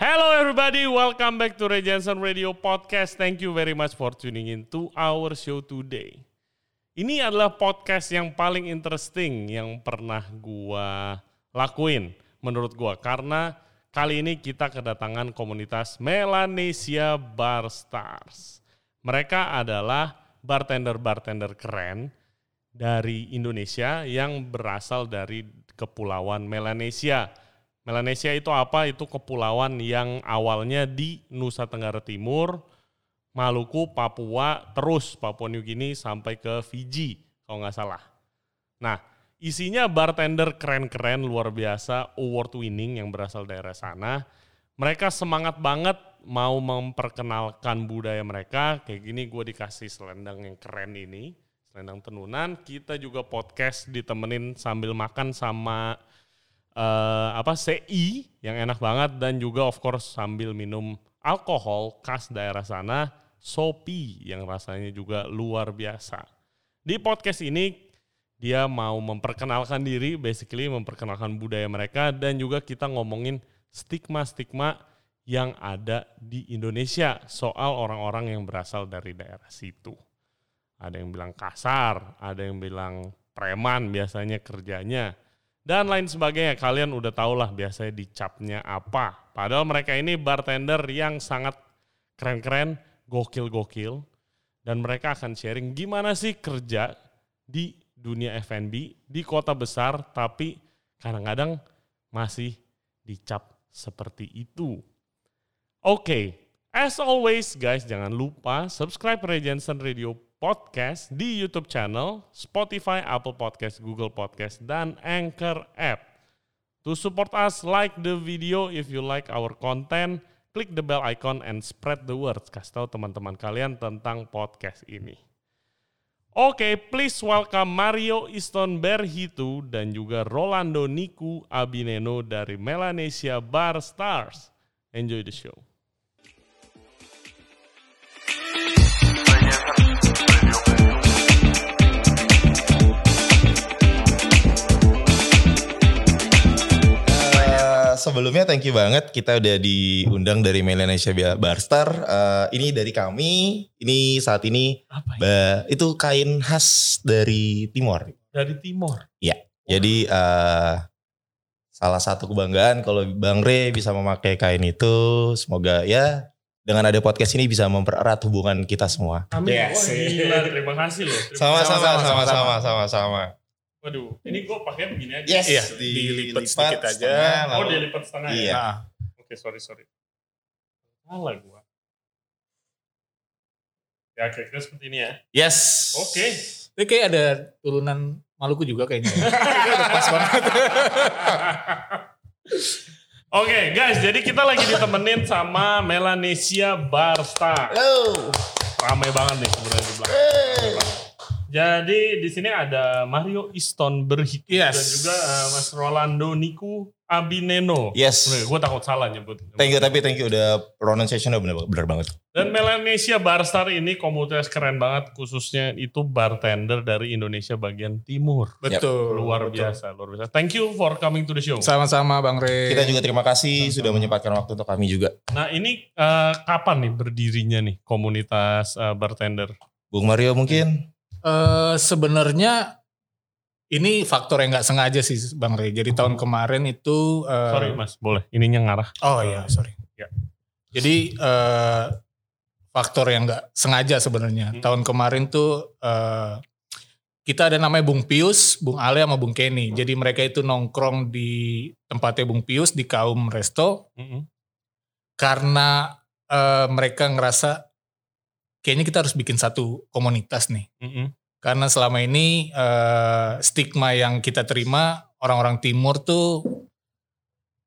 Hello everybody, welcome back to Ray Jensen Radio Podcast. Thank you very much for tuning in to our show today. Ini adalah podcast yang paling interesting yang pernah gua lakuin menurut gua karena kali ini kita kedatangan komunitas Melanesia Bar Stars. Mereka adalah bartender-bartender keren dari Indonesia yang berasal dari kepulauan Melanesia Melanesia itu apa? Itu kepulauan yang awalnya di Nusa Tenggara Timur, Maluku, Papua, terus Papua New Guinea sampai ke Fiji kalau nggak salah. Nah, isinya bartender keren-keren luar biasa, award winning yang berasal daerah sana. Mereka semangat banget mau memperkenalkan budaya mereka. Kayak gini gue dikasih selendang yang keren ini, selendang tenunan. Kita juga podcast ditemenin sambil makan sama uh, apa CI yang enak banget dan juga of course sambil minum alkohol khas daerah sana Sopi yang rasanya juga luar biasa. Di podcast ini dia mau memperkenalkan diri, basically memperkenalkan budaya mereka dan juga kita ngomongin stigma-stigma yang ada di Indonesia soal orang-orang yang berasal dari daerah situ. Ada yang bilang kasar, ada yang bilang preman biasanya kerjanya dan lain sebagainya. Kalian udah tau lah biasanya dicapnya apa. Padahal mereka ini bartender yang sangat keren-keren, gokil-gokil. Dan mereka akan sharing gimana sih kerja di dunia F&B di kota besar tapi kadang-kadang masih dicap seperti itu. Oke, okay. as always guys jangan lupa subscribe Regensen Radio podcast di YouTube channel, Spotify, Apple Podcast, Google Podcast, dan Anchor app. To support us, like the video if you like our content, klik the bell icon and spread the word. Kasih tahu teman-teman kalian tentang podcast ini. Oke, okay, please welcome Mario Iston Berhitu dan juga Rolando Niku Abineno dari Melanesia Bar Stars. Enjoy the show. Sebelumnya thank you banget kita udah diundang dari Melanesia Barstar. Uh, ini dari kami. Ini saat ini Apa ya? itu kain khas dari Timor. Dari Timor. Iya. Jadi uh, salah satu kebanggaan kalau Bang Re bisa memakai kain itu. Semoga ya dengan ada podcast ini bisa mempererat hubungan kita semua. Amin. Yes. Oh, gila, terima kasih loh. Sama-sama, sama-sama, sama-sama. Waduh, ini gue pakai begini aja. Yes, iya, dilipat sedikit aja. Setengah, oh, dilipat setengah ya? iya. ya? Nah. Oke, okay, sorry, sorry. Salah gue. Ya, kira-kira seperti ini ya. Yes. Oke. Okay. Ini kayak ada turunan Maluku juga kayaknya. udah pas banget. Oke okay, guys, jadi kita lagi ditemenin sama Melanesia Barsta. Halo. Ramai banget nih sebenarnya di belakang. Hey. Jadi di sini ada Mario Iston Berhiku yes. dan juga uh, Mas Rolando Niku Abineno. Yes. Gue takut salah nyebut. Thank you tapi thank you udah pronunciation udah bener, bener banget. Dan Melanesia Barstar ini komunitas keren banget khususnya itu bartender dari Indonesia bagian timur. Betul. Luar betul. biasa, luar biasa. Thank you for coming to the show. Sama-sama Bang Re. Kita juga terima kasih Sama-sama. sudah menyempatkan waktu untuk kami juga. Nah ini uh, kapan nih berdirinya nih komunitas uh, bartender? Bung Mario mungkin? Uh, Sebenarnya ini faktor yang nggak sengaja sih Bang Rey. Jadi tahun hmm. kemarin itu. Uh, sorry Mas, boleh. Ininya ngarah. Oh iya, sorry. Ya. Jadi uh, faktor yang nggak sengaja sebenarnya. Hmm. Tahun kemarin tuh uh, kita ada namanya Bung Pius, Bung Ale sama Bung Kenny. Hmm. Jadi mereka itu nongkrong di tempatnya Bung Pius di kaum resto. Hmm. Karena uh, mereka ngerasa kayaknya kita harus bikin satu komunitas nih. Mm -hmm. Karena selama ini uh, stigma yang kita terima orang-orang timur tuh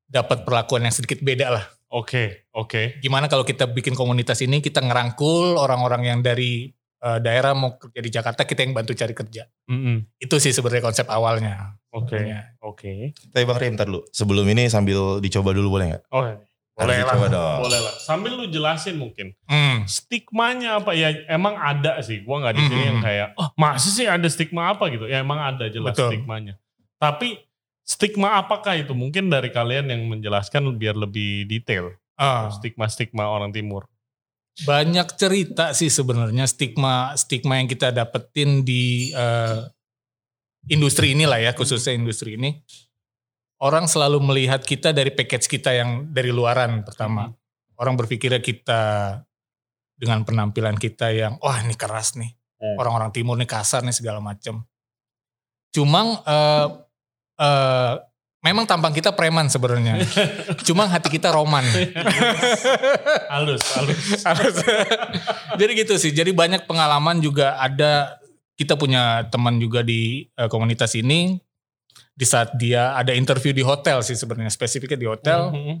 dapat perlakuan yang sedikit beda lah. Oke, okay, oke. Okay. Gimana kalau kita bikin komunitas ini kita ngerangkul orang-orang yang dari uh, daerah mau kerja di Jakarta kita yang bantu cari kerja. Mm -hmm. Itu sih sebenarnya konsep awalnya. Oke, okay, oke. Okay. Tapi Bang Rim, ntar dulu. Sebelum ini sambil dicoba dulu boleh nggak? Oh, boleh lah, dong. boleh lah. Sambil lu jelasin mungkin. Hmm. Stigmanya apa ya? Emang ada sih. Gua nggak di sini hmm. yang kayak, oh masa sih ada stigma apa gitu? Ya emang ada jelas Betul. stigmanya. Tapi stigma apakah itu? Mungkin dari kalian yang menjelaskan biar lebih detail. Ah. Stigma-stigma orang timur. banyak cerita sih sebenarnya stigma stigma yang kita dapetin di eh, industri inilah ya khususnya industri ini orang selalu melihat kita dari package kita yang dari luaran pertama orang berpikirnya kita dengan penampilan kita yang wah ini keras nih Hmm. orang-orang timur nih kasar nih segala macam cuma eh, eh, memang tampang kita preman sebenarnya cuma hati kita roman halus, halus. Harus. jadi gitu sih. Jadi banyak pengalaman juga ada kita punya teman juga di eh, komunitas ini di saat dia ada interview di hotel sih sebenarnya spesifiknya di hotel Mhm.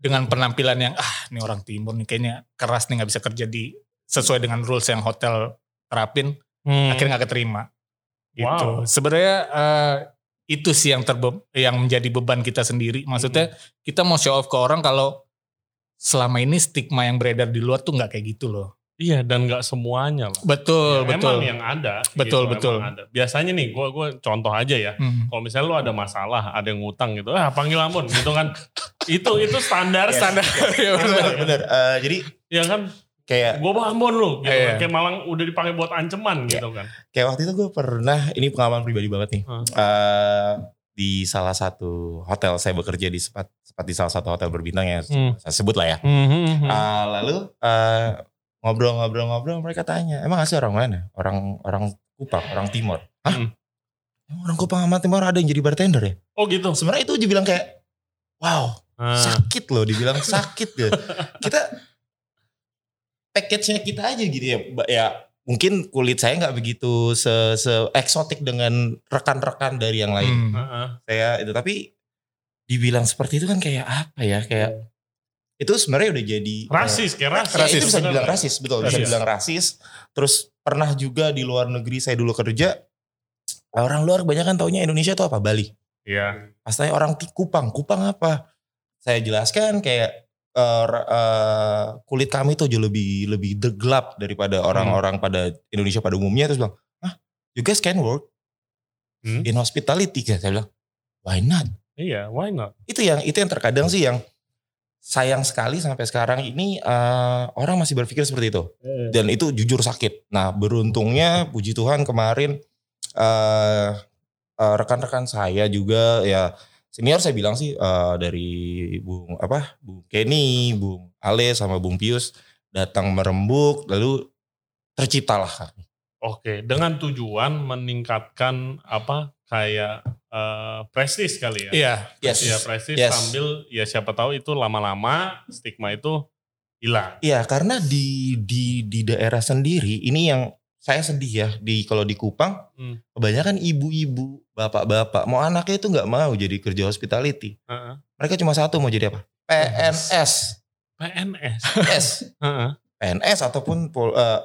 dengan penampilan yang ah ini orang timur nih kayaknya keras nih nggak bisa kerja di sesuai dengan rules yang hotel terapin Hmm. akhirnya nggak keterima gitu. Wow. Sebenarnya eh, itu sih yang terbe yang menjadi beban kita sendiri. Maksudnya kita mau show off ke orang kalau selama ini stigma yang beredar di luar tuh nggak kayak gitu loh. Iya dan nggak semuanya lah. Betul, Ya, betul. Emang yang ada. Betul, gitu, betul. ada. Biasanya nih, gue gue contoh aja ya. Hmm. Kalau misalnya lu ada masalah, ada yang ngutang gitu, ah panggil Ambon gitu kan. itu itu standar Yes. standar. Iya, benar. bener bener Eh, jadi ya kan, kayak gue bawa Ambon lu, gitu. Iya. Kayak malang udah dipakai buat ancaman gitu kan. kayak waktu itu gue pernah ini pengalaman pribadi banget nih Hmm. Eh, di salah satu hotel saya bekerja di sempat sempat di salah satu hotel berbintang ya Hmm. saya sebut lah ya Mhm. Ah, lalu eh, ngobrol-ngobrol-ngobrol mereka tanya emang asli orang mana orang orang Kupang orang Timur Hah? Hmm. Emang orang Kupang sama Timur ada yang jadi bartender ya Oh gitu. sebenarnya itu dibilang kayak wow Ah. sakit loh dibilang sakit gitu kita package-nya kita aja gitu ya ya mungkin kulit saya nggak begitu se, se eksotik dengan rekan-rekan dari yang lain Hmm. Heeh. saya itu tapi dibilang seperti itu kan kayak apa ya kayak itu sebenarnya udah jadi eh, Rasis, kayak rasis. Ya, itu bisa Bener. dibilang rasis, betul. Bisa Rasis. dibilang rasis. Terus pernah juga di luar negeri saya dulu kerja, orang luar kebanyakan taunya Indonesia itu apa? Bali. Iya. Pas tanya orang Kupang, Kupang apa? Saya jelaskan kayak ra- eh, kulit kami tuh jauh lebih lebih gelap daripada Hmm. orang-orang pada Indonesia pada umumnya. Terus bilang, ah, you guys can work Hmm. in hospitality. Kan? Saya bilang, why not? Iya, why not? Itu yang itu yang terkadang sih yang sayang sekali sampai sekarang ini eh, orang masih berpikir seperti itu dan itu jujur sakit. Nah beruntungnya puji Tuhan kemarin eh eh, rekan-rekan saya juga ya senior saya bilang sih eh, dari Bung apa Bung Kenny, Bung Ale sama Bung Pius datang merembuk lalu terciptalah kami. Oke, dengan tujuan meningkatkan apa kayak eh, prestis kali ya. Iya. Yes. Iya, prestis Yes. sambil ya siapa tahu itu lama-lama stigma itu hilang. Iya karena di di di daerah sendiri ini yang saya sedih ya di kalau di Kupang Hmm. kebanyakan ibu-ibu bapak-bapak mau anaknya itu nggak mau jadi kerja hospitality. Heeh. Mereka cuma satu mau jadi apa? PNS. PNS. S. Heeh. PNS ataupun pol- eh,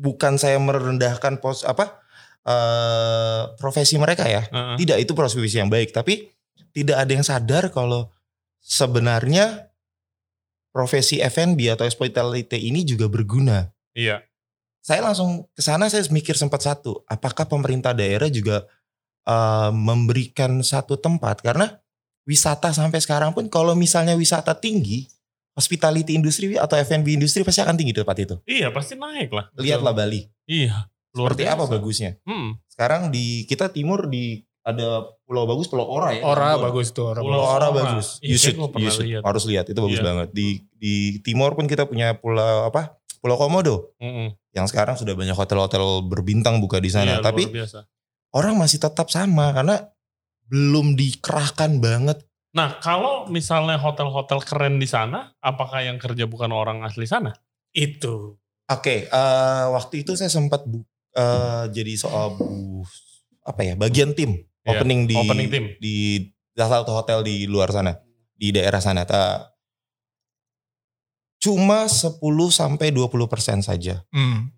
bukan saya merendahkan pos apa eh, profesi mereka ya. Heeh. Tidak itu profesi yang baik, tapi tidak ada yang sadar kalau sebenarnya profesi F&B atau hospitality ini juga berguna. Iya. Saya langsung ke sana saya mikir sempat satu, apakah pemerintah daerah juga eh, memberikan satu tempat karena wisata sampai sekarang pun kalau misalnya wisata tinggi, hospitality industri atau F&B industri pasti akan tinggi di tempat itu. Iya, pasti naik lah. Lihatlah Bali. Iya. Luar Seperti biasa. apa bagusnya? Hmm. Sekarang di kita timur di ada pulau bagus, pulau Ora ya. Ora Ambon. bagus tuh orang. Pulau Pulau Ora Ora. bagus. Iya, You should, you should. lihat. harus lihat itu bagus Iya. banget. Di di timur pun kita punya pulau apa? Pulau Komodo Mm-mm. yang sekarang sudah banyak hotel-hotel berbintang buka di sana. Iya, Tapi luar biasa. orang masih tetap sama karena belum dikerahkan banget. Nah, kalau misalnya hotel-hotel keren di sana, apakah yang kerja bukan orang asli sana? Itu. Oke, eh, waktu itu saya sempat bu, eh, jadi soal bu, apa ya bagian tim Iya, opening di opening tim. di salah satu hotel di luar sana di daerah sana. Ta- cuma 10 sampai 20 persen saja. Hmm.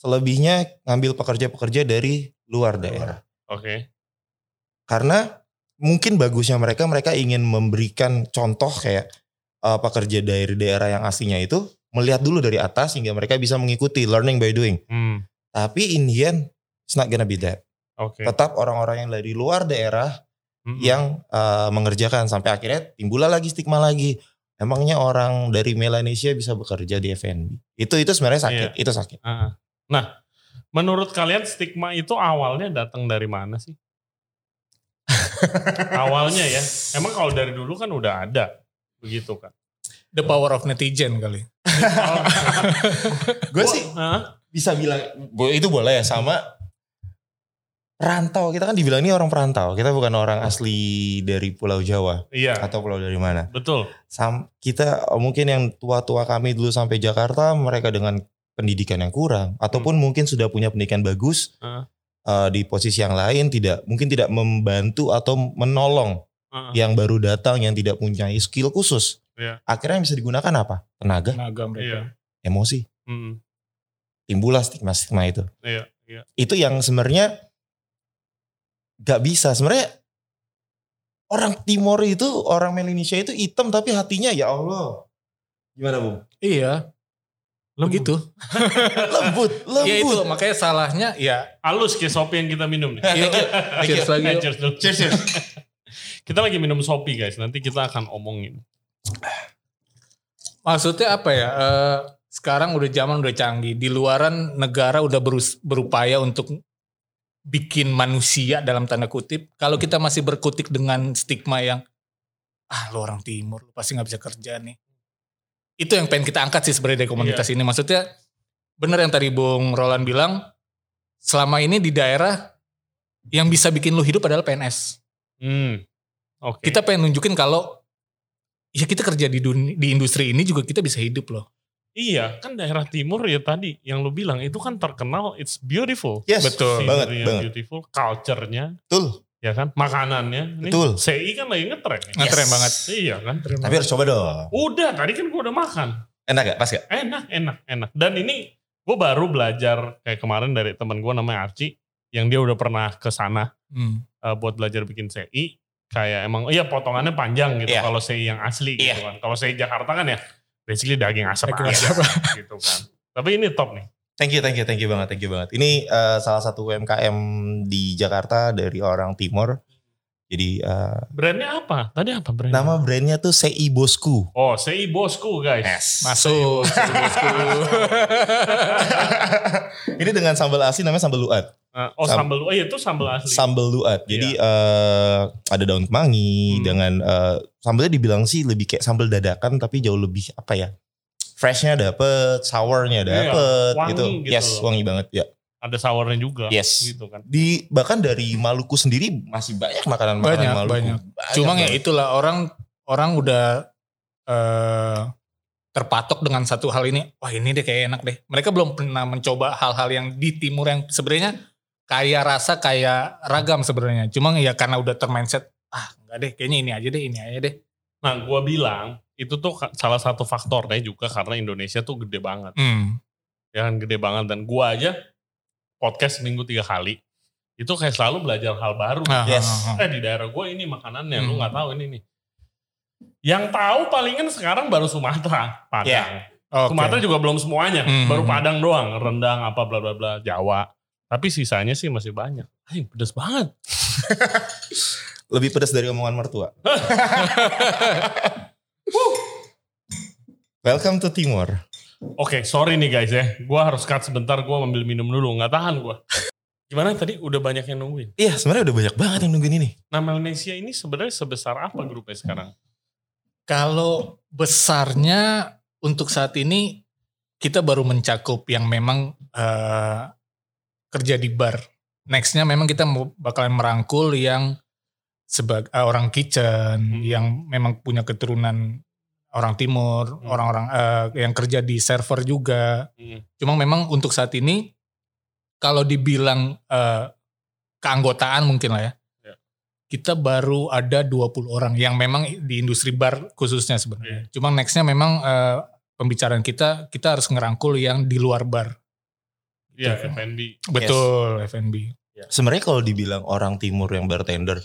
Selebihnya ngambil pekerja-pekerja dari luar daerah. Oke. Karena mungkin bagusnya mereka mereka ingin memberikan contoh kayak eh, pekerja dari daerah yang aslinya itu melihat dulu dari atas sehingga mereka bisa mengikuti learning by doing. Hmm. Tapi in the end it's not gonna be that. Oke. Tetap orang-orang yang dari luar daerah Mm-mm. yang eh, mengerjakan sampai akhirnya timbullah lagi stigma lagi. emangnya orang dari Melanesia bisa bekerja di F&B? Itu itu sebenarnya sakit, itu sakit. Ah. Nah, menurut kalian stigma itu awalnya datang dari mana sih? awalnya ya. Emang kalau dari dulu kan udah ada begitu kan. The power of netizen kali. Gue sih Hah? bisa bilang itu boleh ya sama perantau. Kita kan dibilang ini orang perantau. Kita bukan orang asli dari Pulau Jawa Iya, atau pulau dari mana. betul. Sam, kita oh, mungkin yang tua-tua kami dulu sampai Jakarta mereka dengan pendidikan yang kurang ataupun mungkin sudah punya pendidikan bagus Ah. Eh, di posisi yang lain tidak mungkin tidak membantu atau menolong Ah. yang baru datang yang tidak punya skill khusus. Iya. Akhirnya yang bisa digunakan apa? Tenaga, Tenaga mereka. Iya. emosi. Mm, Timbullah stigma-stigma itu. iya, iya. Itu yang sebenarnya gak bisa. Sebenarnya orang Timor itu, orang Melanesia itu hitam tapi hatinya ya Allah. Gimana Bung? Iya, Lembut. begitu. Lembut, lembut. Ya itu makanya salahnya ya. Halus kayak sopi yang kita minum nih. Yuk, cheers lagi. Yuk. cheers dulu. Cheers, cheers. Kita lagi minum sopi guys. Nanti kita akan omongin. Maksudnya apa ya? eh, sekarang udah zaman udah canggih. Di luaran negara udah berus- berupaya untuk bikin manusia dalam tanda kutip. Kalau kita masih berkutik dengan stigma yang ah lu orang timur, lu pasti nggak bisa kerja nih. Itu yang pengen kita angkat sih sebenarnya dari komunitas ini. Maksudnya bener yang tadi Bung Roland bilang, selama ini di daerah yang bisa bikin lu hidup adalah PNS. Hmm. Oke. Kita pengen nunjukin kalau ya kita kerja di dunia, di industri ini juga kita bisa hidup loh. Iya, kan daerah timur ya tadi yang lu bilang itu kan terkenal it's beautiful. Yes, Betul. banget, yang banget. beautiful, culture-nya, Betul. Ya kan? Makanannya. Ini Betul. CI kan lagi ngetren. nih. Ngetren banget. Iya kan? Tapi harus coba dong. Udah, tadi kan gua udah makan. Enak gak? Pas gak? Enak, enak, enak. Dan ini gue baru belajar kayak kemarin dari teman gue namanya Archie yang dia udah pernah ke sana Hmm. eh, buat belajar bikin CI. Kayak emang iya potongannya panjang gitu Iya. kalau CI yang asli gitu Iya. kan. Kalau CI Jakarta kan ya basically daging asap Daging aja asap. gitu kan. Tapi ini top nih. Thank you, thank you, thank you banget, thank you banget. Ini eh, salah satu UMKM di Jakarta dari orang Timor. Jadi eh, Brandnya apa? Tadi apa brandnya? nama brandnya tuh CI Bosku. Oh, CI Bosku guys. Masuk. bosku. Ini dengan sambal asin namanya sambal luat. Eh, oh, Sam- sambal. Oh, iya itu sambal asli. Sambal luat. Jadi eh, ada daun kemangi Hmm. dengan eh, sambalnya dibilang sih lebih kayak sambal dadakan tapi jauh lebih apa ya? Freshnya dapet, sournya Iya, dapet wangi gitu. gitu Yes, wangi banget ya. Ada sournya juga. Yes. Gitu kan. Di bahkan dari Maluku sendiri masih banyak makanan-makanan Banyak, Maluku. banyak. Banyak Cuma ya itulah orang orang udah eh, terpatok dengan satu hal ini. Wah ini deh kayak enak deh. Mereka belum pernah mencoba hal-hal yang di timur yang sebenarnya kaya rasa kayak ragam sebenarnya. Cuma ya karena udah termindset ah enggak deh kayaknya ini aja deh ini aja deh. Nah, gua bilang itu tuh salah satu faktornya juga karena Indonesia tuh gede banget. Hmm. ya kan gede banget dan gua aja podcast seminggu tiga kali itu kayak selalu belajar hal baru Ah, Yes. ah, ah. eh di daerah gue ini makanannya lu Hmm. nggak tahu ini nih yang tahu palingan sekarang baru Sumatera Padang Oke. Sumatera juga belum semuanya Hmm. baru Padang doang rendang apa bla bla bla Jawa tapi sisanya sih masih banyak Ay, pedes banget Lebih pedas dari omongan mertua. Welcome to Timor. Oke, sorry nih guys ya. Gua harus cut sebentar, gua ambil minum dulu. Nggak tahan gua. Gimana tadi? Udah banyak yang nungguin. Iya, sebenarnya udah banyak banget yang nungguin ini. Nah, Melanesia ini sebenarnya sebesar apa grupnya sekarang? Kalau besarnya untuk saat ini kita baru mencakup yang memang eh, kerja di bar. Nextnya memang kita bakalan merangkul yang sebagai orang kitchen, Hmm. yang memang punya keturunan orang timur, Hmm. orang-orang eh, yang kerja di server juga. Hmm. Cuma memang untuk saat ini kalau dibilang eh, keanggotaan mungkin lah ya. Ya. Kita baru ada 20 orang yang memang di industri bar khususnya sebenarnya. Cuma nextnya memang eh, pembicaraan kita kita harus ngerangkul yang di luar bar. Iya, Betul. F&B. Betul, F&B. Sebenarnya kalau dibilang orang timur yang bartender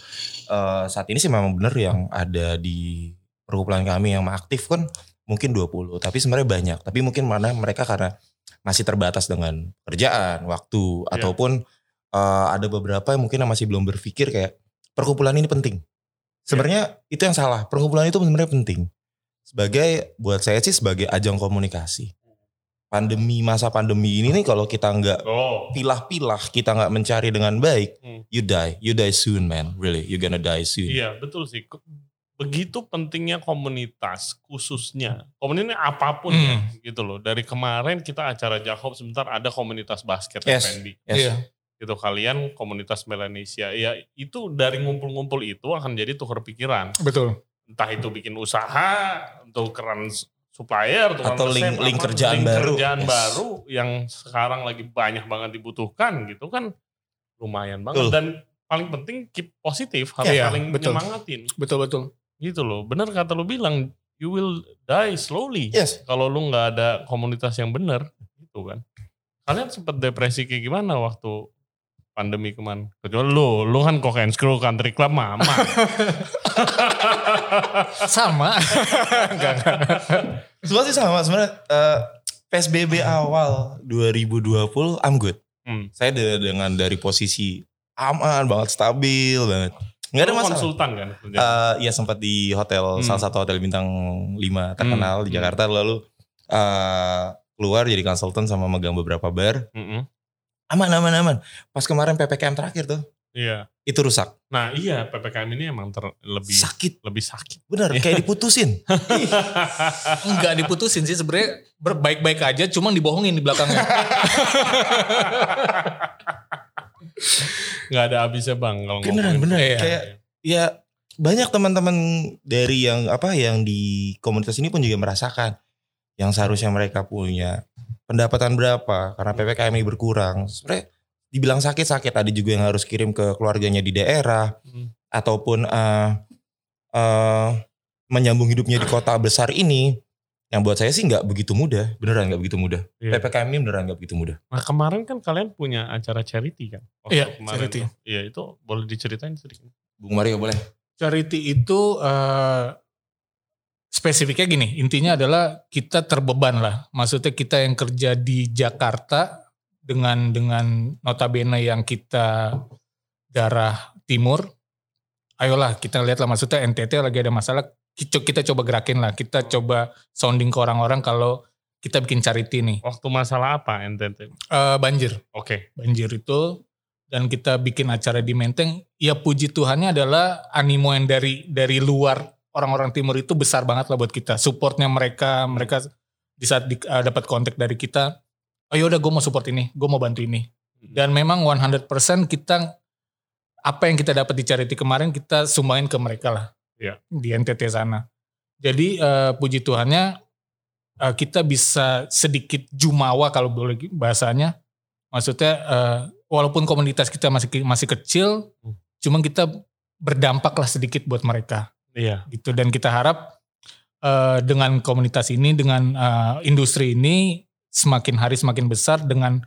eh, saat ini sih memang benar yang ada di perkumpulan kami yang aktif kan mungkin 20, tapi sebenarnya banyak. Tapi mungkin mana mereka karena masih terbatas dengan kerjaan, waktu Iya. ataupun eh, ada beberapa yang mungkin yang masih belum berpikir kayak perkumpulan ini penting. Sebenarnya itu yang salah. Perkumpulan itu sebenarnya penting. sebagai buat saya sih sebagai ajang komunikasi. Pandemi masa pandemi ini nih kalau kita nggak Oh. pilah-pilah, kita nggak mencari dengan baik, Hmm. you die, you die soon man, really, you gonna die soon. Iya betul sih. Begitu pentingnya komunitas khususnya komunitas apa pun ya Hmm. gitu loh. Dari kemarin kita acara Jakob sebentar ada komunitas basket Yes. FNB. Yes. Iya. Gitu kalian komunitas Melanesia. Ya itu dari ngumpul-ngumpul itu akan jadi tukar pikiran. Betul. Entah itu bikin usaha, tukeran s- supplier, Atau resep, link- link apa, kerjaan link baru. kerjaan Yes. baru yang sekarang lagi banyak banget dibutuhkan gitu kan lumayan banget Betul. dan paling penting keep positif harus Iya, saling betul. nyemangatin Betul betul. Gitu loh bener kata lu bilang you will die slowly Yes. kalau lu nggak ada komunitas yang bener gitu kan kalian sempat depresi kayak gimana waktu pandemi kemarin kecuali lu lu kan cock and screw country club mama Sama. Enggak, enggak. Semua sih sama sebenarnya eh, PSBB awal 2020 I'm good. Hmm. Saya de- dengan dari posisi aman banget, stabil banget. Nggak ada Lu masalah. konsultan kan? Eh, ya sempat di hotel Hmm. salah satu hotel bintang 5 terkenal di Hmm. Jakarta lalu eh, keluar jadi konsultan sama megang beberapa bar. Mm-mm. Aman aman aman. Pas kemarin PPKM terakhir tuh iya itu rusak. nah iya ppkm ini emang ter- lebih Sakit. lebih sakit Bener kayak diputusin. Enggak diputusin sih sebenarnya berbaik-baik aja cuman dibohongin di belakangnya. nggak ada habisnya bang kalau Beneran, ngomongin. beneran. Iya. Kayak- ya banyak teman-teman dari yang apa yang di komunitas ini pun juga merasakan yang seharusnya mereka punya pendapatan berapa karena ppkm ini berkurang sebenarnya dibilang sakit-sakit ada juga yang harus kirim ke keluarganya di daerah Hmm. ataupun eh eh, menyambung hidupnya di kota besar ini yang buat saya sih nggak begitu mudah beneran nggak begitu mudah Iya. ppkm ini beneran nggak begitu mudah Nah kemarin kan kalian punya acara charity kan? Waktu Iya, kemarin charity. Iya itu boleh diceritain sedikit. Bung Mario boleh Charity itu eh, spesifiknya gini, intinya adalah kita terbeban lah. Maksudnya kita yang kerja di Jakarta dengan dengan notabene yang kita darah timur, ayolah kita lihat lah maksudnya NTT lagi ada masalah, kita, kita coba gerakin lah, kita coba sounding ke orang-orang kalau kita bikin charity nih. Waktu masalah apa NTT? Eh, banjir, Oke. banjir itu dan kita bikin acara di Menteng, ya puji Tuhannya adalah animo yang dari dari luar orang-orang timur itu besar banget lah buat kita. Supportnya mereka, mereka di saat di- eh, dapat kontak dari kita, oh yaudah gue mau support ini, gue mau bantu ini. Dan memang 100% kita apa yang kita dapat di charity kemarin kita sumbangin ke mereka lah Iya. di NTT sana. Jadi eh, puji Tuhannya eh, kita bisa sedikit jumawa kalau boleh bahasanya. Maksudnya eh, walaupun komunitas kita masih masih kecil, Hmm. cuman kita berdampak lah sedikit buat mereka Iya. gitu. Dan kita harap eh, dengan komunitas ini, dengan eh, industri ini semakin hari semakin besar dengan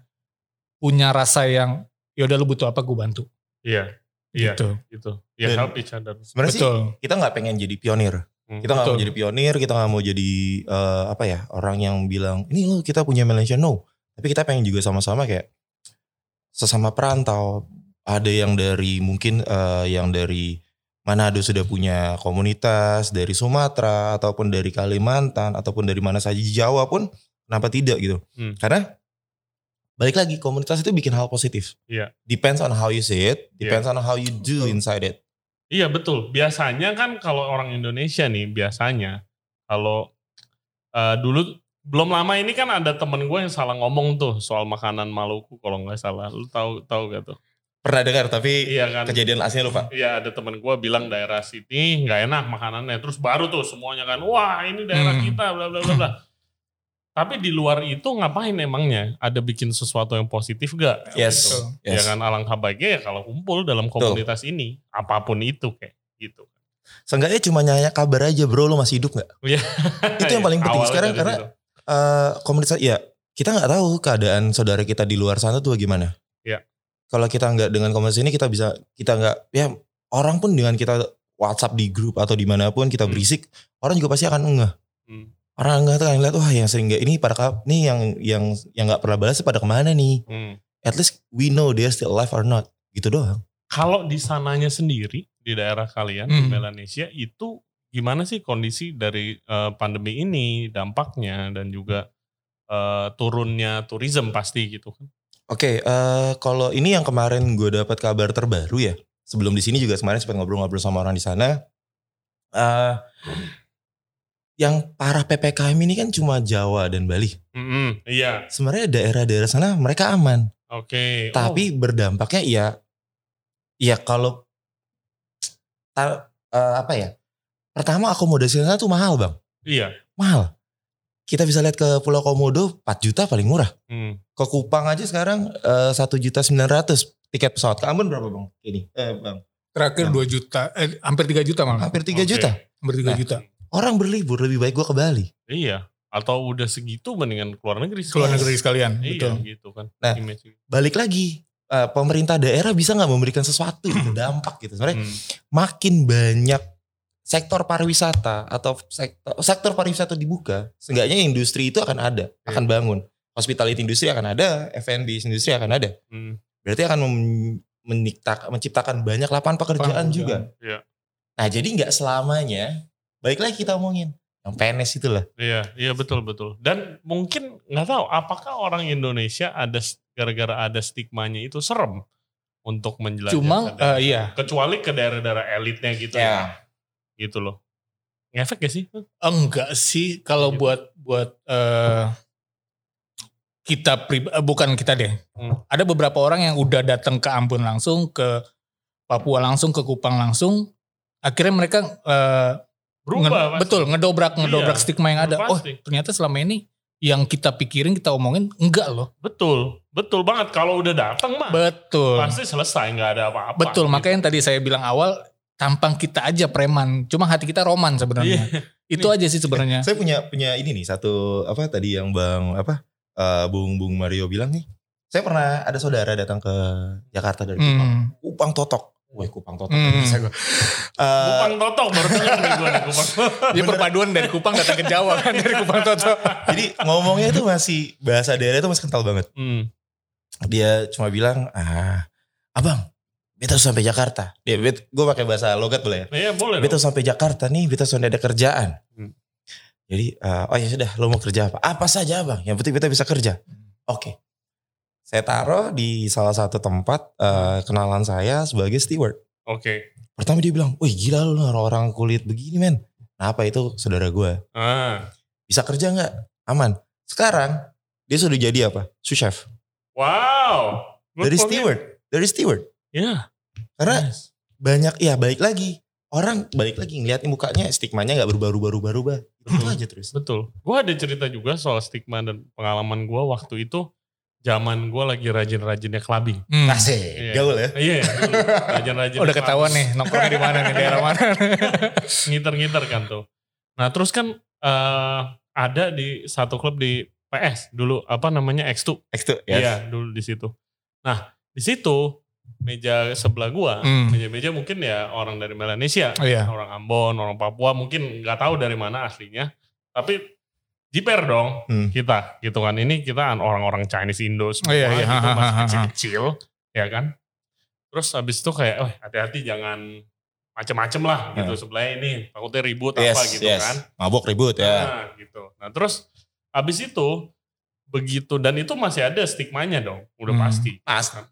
punya rasa yang yaudah lu butuh apa gue bantu. Iya. Iya. Gitu. Gitu. Ya Dan- help each other. sebenarnya sih Betul. kita nggak pengen jadi pionir Hmm. Kita nggak mau jadi pionir, kita nggak mau jadi eh, apa ya orang yang bilang ini lo kita punya Malaysia no. Tapi kita pengen juga sama-sama kayak sesama perantau. Ada yang dari mungkin eh, yang dari Manado sudah punya komunitas dari Sumatera ataupun dari Kalimantan ataupun dari mana saja di Jawa pun kenapa tidak gitu? Hmm. Karena balik lagi komunitas itu bikin hal positif. Iya. Depends on how you see it, depends on how you do Betul. inside it. Iya betul. Biasanya kan kalau orang Indonesia nih biasanya kalau eh, dulu belum lama ini kan ada temen gue yang salah ngomong tuh soal makanan Maluku kalau nggak salah. Lu tahu tahu gak tuh? Pernah dengar tapi Iya kan. kejadian aslinya lupa. Iya ada temen gue bilang daerah sini nggak enak makanannya. Terus baru tuh semuanya kan, wah ini daerah Hmm. kita bla bla bla bla. Tapi di luar itu ngapain emangnya? Ada bikin sesuatu yang positif gak? Yes. Gitu. yes. Ya kan alangkah baiknya ya kalau kumpul dalam komunitas ini apa pun itu kayak gitu. Seenggaknya cuma nanya kabar aja bro lo masih hidup gak? Iya. Itu yang paling penting Awalnya sekarang karena situ. eh, komunitas ya kita nggak tahu keadaan saudara kita di luar sana tuh bagaimana. Iya. Kalau kita nggak dengan komunitas ini kita bisa kita nggak ya orang pun dengan kita WhatsApp di grup atau di mana pun kita Hmm. berisik orang juga pasti akan ngeh. Hmm. Orang enggak tuh lihat wah yang sering nggak ini pada kap- nih yang yang yang nggak pernah balas pada ke mana nih? Hmm. At least we know they're still alive or not. Gitu doang. Kalau di sananya sendiri di daerah kalian di Hmm. Melanesia itu gimana sih kondisi dari eh, pandemi ini, dampaknya dan juga eh, turunnya tourism pasti gitu kan. Oke, eh, kalau ini yang kemarin gue dapat kabar terbaru ya. Sebelum di sini juga kemarin sempat ngobrol-ngobrol sama orang di sana. Eh, yang parah ppkm ini kan cuma Jawa dan Bali. Mm-mm, iya, Sebenarnya daerah-daerah sana mereka aman, oke. Oh, tapi berdampaknya ya, ya kalau ta- eh, apa ya? Pertama akomodasi sana tuh mahal bang, iya. mahal. Kita bisa lihat ke Pulau Komodo 4 juta paling murah. Hmm. Ke Kupang aja sekarang satu juta sembilan ratus tiket pesawat. Ke Ambon berapa bang? Ini, eh bang. Terakhir 2 juta, eh, hampir 3 juta malah. Hampir 3 Oke. juta. Hampir 3 Nah. juta. Orang berlibur lebih baik gua ke Bali. Iya. Atau udah segitu mendingan keluar negeri. Keluar sekalian. negeri sekalian. Iya Betul. gitu kan. Nah. Image. Balik lagi, eh, pemerintah daerah bisa nggak memberikan sesuatu gitu, dampak gitu. Sebenarnya Hmm. makin banyak sektor pariwisata atau sektor sektor pariwisata dibuka, seenggaknya industri itu akan ada, Iya. akan bangun. Hospitality industri akan ada, F&B industri akan ada. Hmm. Berarti akan menciptakan, banyak lapangan pekerjaan juga. Iya. Nah jadi nggak selamanya, baik lagi kita omongin yang PNS itulah. Iya, iya betul betul. Dan mungkin nggak tahu apakah orang Indonesia ada gara-gara ada stigmanya itu serem untuk menjelajah. Cuma, eh, iya. Kecuali ke daerah-daerah elitnya gitu ya. Gitu loh. Ngefek gak sih? Enggak sih kalau Gitu. buat buat eh, kita prib- eh, bukan kita deh. Hmm. Ada beberapa orang yang udah datang ke Ambon langsung, ke Papua langsung, ke Kupang langsung. Akhirnya mereka eh, Berubah nge- pasti. betul ngedobrak ngedobrak Iya, stigma yang ada. Oh, pasti. ternyata selama ini yang kita pikirin, kita omongin enggak loh. Betul. Betul banget. Kalau udah datang mah Betul. pasti selesai nggak ada apa-apa. Betul, gitu. makanya yang tadi saya bilang awal tampang kita aja preman, cuma hati kita roman Iya. sebenarnya. Itu aja sih sebenarnya. Saya punya punya ini nih satu apa tadi yang Bang apa eh, Bung Bung Mario bilang nih. Saya pernah ada saudara datang ke Jakarta dari Kupang. Hmm. Kupang Totok. Wah, Kupang Totok. Hmm. Bisa gua. Eh, Kupang totok baru dengar gue nih Kupang. Dia perpaduan dari Kupang datang ke Jawa kan dari Kupang Toto. jadi ngomongnya itu masih bahasa daerah itu masih kental banget. Hmm. Dia cuma bilang, "Ah, Abang, beta harus sampai Jakarta." Dia gue pakai bahasa logat boleh ya? Iya boleh Beta sampai Jakarta nih, beta sudah ada kerjaan. Hmm. Jadi, eh, oh ya sudah, lo mau kerja apa? Apa saja bang, yang penting beta bisa kerja. Oke. Saya taruh di salah satu tempat eh, kenalan saya sebagai steward. Oke. Pertama dia bilang, wih gila lu naruh orang kulit begini men. Nah, apa itu saudara gue. Ah. Bisa kerja nggak? Aman. Sekarang dia sudah jadi apa? Sous chef. Wow. Good Dari steward. Dari steward. Iya. Karena Nice. banyak, ya balik lagi. Orang balik lagi ngeliat mukanya stigmanya nggak berubah-ubah-ubah. Itu Betul. aja terus. Betul. Gue ada cerita juga soal stigma dan pengalaman gue waktu itu. Zaman gue lagi rajin-rajinnya clubbing. Hmm. Asik, Iya. gaul ya. Iya, dulu. rajin-rajin. Udah ketahuan nih nongkrongnya di mana nih daerah mana. Ngiter-ngiter kan tuh. Nah terus kan eh, ada di satu klub di PS dulu apa namanya X2. X tuh, yes. Iya dulu di situ. Nah di situ meja sebelah gua, Hmm. meja-meja mungkin ya orang dari Melanesia, Oh iya. orang Ambon, orang Papua mungkin nggak tahu dari mana aslinya, tapi jiper dong Hmm. kita gitu kan. Ini kita orang-orang Chinese Indo semua Oh iya, iya. gitu masih kecil-kecil ya kan. Terus habis itu kayak, oh hati-hati jangan macem-macem lah gitu sebelahnya ini takutnya ribut Yes, apa gitu yes. kan. Mabok ribut ya. Nah, gitu. Nah, terus habis itu begitu dan itu masih ada stigmanya dong, udah Hmm. pasti.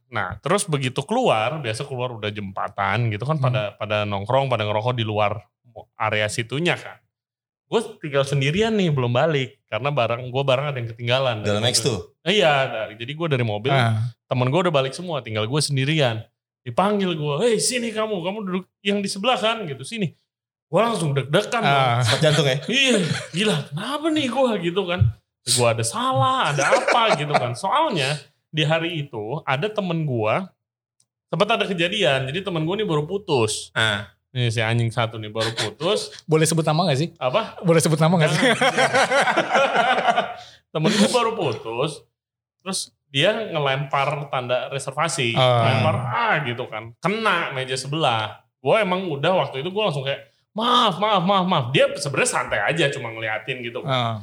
Nah, terus begitu keluar, biasa keluar udah jembatan gitu kan Hmm. pada pada nongkrong, pada ngerokok di luar area situnya kan. Gue tinggal sendirian nih, belum balik karena barang gue barang ada yang ketinggalan. Dalam X tuh. Eh, Iya, dari- jadi gue dari mobil, Ah. temen gue udah balik semua, tinggal gue sendirian. Dipanggil gue, hei sini kamu, kamu duduk yang di sebelah kan gitu, sini. Gue langsung deg-degan dong. Ah. Jantung ya. Iya, gila. Kenapa nih gue gitu kan? Gue ada salah, ada apa gitu kan? Soalnya di hari itu ada temen gue sempat ada kejadian. Jadi temen gue nih baru putus. Ah. Nih si anjing satu nih baru putus. Boleh sebut nama gak sih? Apa? Boleh sebut nama gak sih? temen gue baru putus. Terus dia ngelempar tanda reservasi. Ah. Ngelempar ah gitu kan. Kena meja sebelah. Gue emang udah waktu itu gue langsung kayak maaf, maaf, maaf, maaf. Dia sebenarnya santai aja cuma ngeliatin gitu. Ah.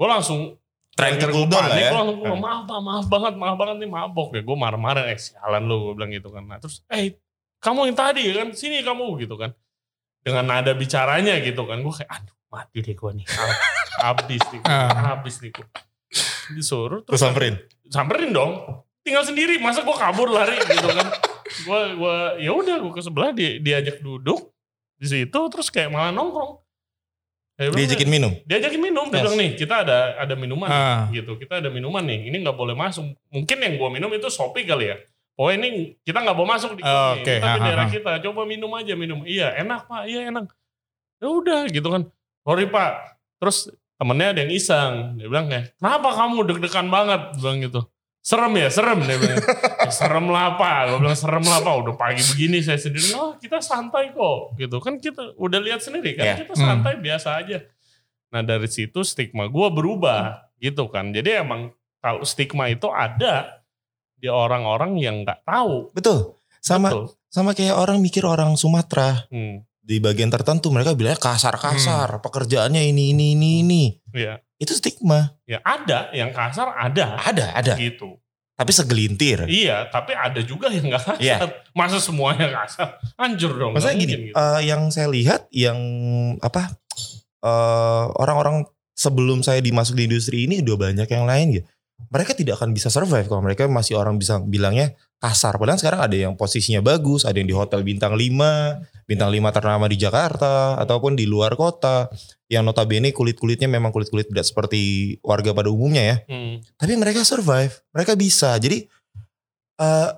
gue langsung Trying to gara-gara cool gua down lah panik, ya. gua langsung gua, Hmm. maaf pak maaf banget maaf banget nih mabok ya gue marah-marah eh sialan lu gue bilang gitu kan nah terus eh kamu yang tadi kan sini kamu gitu kan dengan nada bicaranya gitu kan. Gue kayak aduh mati deh gue nih. Habis nih, Ah. habis nih gue. Disuruh Terus samperin. samperin dong. Tinggal sendiri, masa gue kabur lari gitu kan. Gue gua ya udah gue ke sebelah dia diajak duduk di situ terus kayak malah nongkrong. Dia Diajakin minum. diajakin minum, dia Yes. bilang nih kita ada ada minuman nih," Ah. gitu, kita ada minuman nih, ini nggak boleh masuk. Mungkin yang gua minum itu sopi kali ya. Oh ini kita nggak bawa masuk di Oh, ini tapi Ha, daerah ha. kita. Coba minum aja minum. Iya enak pak, iya enak. Ya udah gitu kan. Sorry pak. Terus temennya ada yang iseng, dia bilang kayak, kenapa kamu deg-degan banget? Dia bilang gitu. Serem ya, serem dia bilang. "Ya, serem lah pak, gue bilang serem lah pak. Udah pagi begini saya sendiri, oh kita santai kok, gitu kan kita udah lihat sendiri kan, Iya. kita santai biasa aja. Nah dari situ stigma gue berubah gitu kan. Jadi emang kalau stigma itu ada di orang-orang yang nggak tahu. Betul. Sama Betul. sama kayak orang mikir orang Sumatera Hmm, di bagian tertentu mereka bilangnya kasar-kasar, pekerjaannya ini ini ini ini. ya, Itu stigma. ya ada yang kasar ada Ada, ada. gitu. Tapi segelintir. Iya, tapi ada juga yang nggak kasar. Iya. Masa semuanya kasar? Hancur dong. Maksudnya gini, gitu. eh, yang saya lihat yang apa eh, orang-orang sebelum saya dimasuk di industri ini udah banyak yang lain gitu. Mereka tidak akan bisa survive kalau mereka masih orang bisa bilangnya kasar. Padahal sekarang ada yang posisinya bagus, ada yang di hotel bintang 5, bintang 5 ternama di Jakarta ataupun di luar kota yang notabene kulit-kulitnya memang kulit-kulit tidak seperti warga pada umumnya ya. Hmm, Tapi mereka survive, mereka bisa. Jadi eh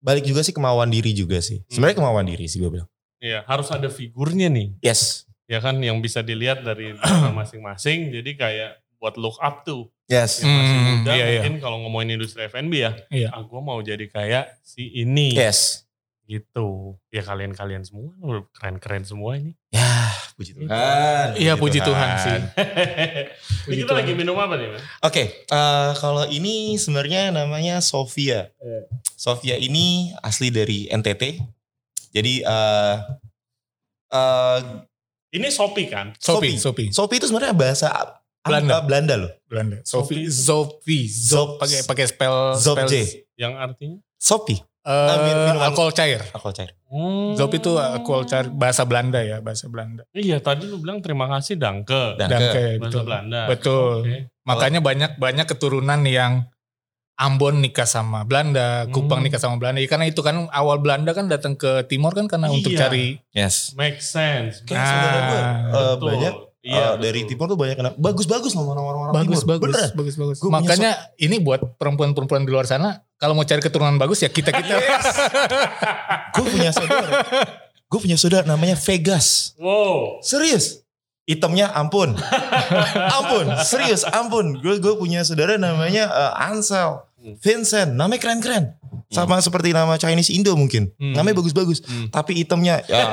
balik juga sih kemauan diri juga sih. Sebenarnya kemauan diri sih gue bilang. Iya, harus ada figurnya nih. Yes. Ya kan yang bisa dilihat dari masing-masing. Jadi kayak buat look up tuh. Yes. Yang masih Hmm, muda iya, iya. mungkin kalau ngomongin industri F&B ya. Iya. Ah gue mau jadi kayak si ini. Yes. Gitu. Ya kalian-kalian semua keren-keren semua ini. Ya, puji Tuhan. Iya puji Tuhan sih. ini Puji kita Tuhan. lagi minum apa nih, Mas? Oke, eh, kalau ini sebenarnya namanya Sofia. Iya. Sofia ini asli dari NTT. Jadi eh eh, Ini Sopi kan? Sopi, Sopi. Sopi. Sopi itu sebenarnya bahasa Belanda. Belanda, Belanda loh. Belanda. Sofi. Sofi, Zofi, Zop, pakai pakai spell Zop spell J. Yang artinya? Sopi. eh, min- minuman- alkohol cair. Alkohol cair. Hmm. Zop itu alkohol cair bahasa Belanda ya, bahasa Belanda. Iya tadi lu bilang terima kasih Danke. Dan Dan ke kayak Bahasa betul. Belanda. Betul. Oke. Makanya banyak banyak keturunan yang Ambon nikah sama Belanda, Kupang Hmm. nikah sama Belanda. Ya, karena itu kan awal Belanda kan datang ke timur kan karena untuk Iya. cari yes. Make sense. Kayak Nah, gue eh, Betul. banyak Iya, eh, dari timur tuh banyak kenal. Bagus-bagus nomor-nomor orang bagus timur. bagus Beneran. bagus bagus. Gua Makanya ini buat perempuan-perempuan di luar sana kalau mau cari keturunan bagus ya kita kita. Gue punya saudara. Gue punya saudara namanya Vegas. Wow. Serius. Itemnya ampun. ampun. Serius ampun. Gue gue punya saudara namanya eh, Ansel. Hmm. Vincent. Namanya keren-keren. Sama seperti nama Chinese Indo mungkin. Hmm. Namanya bagus-bagus. Hmm. Tapi itemnya ya.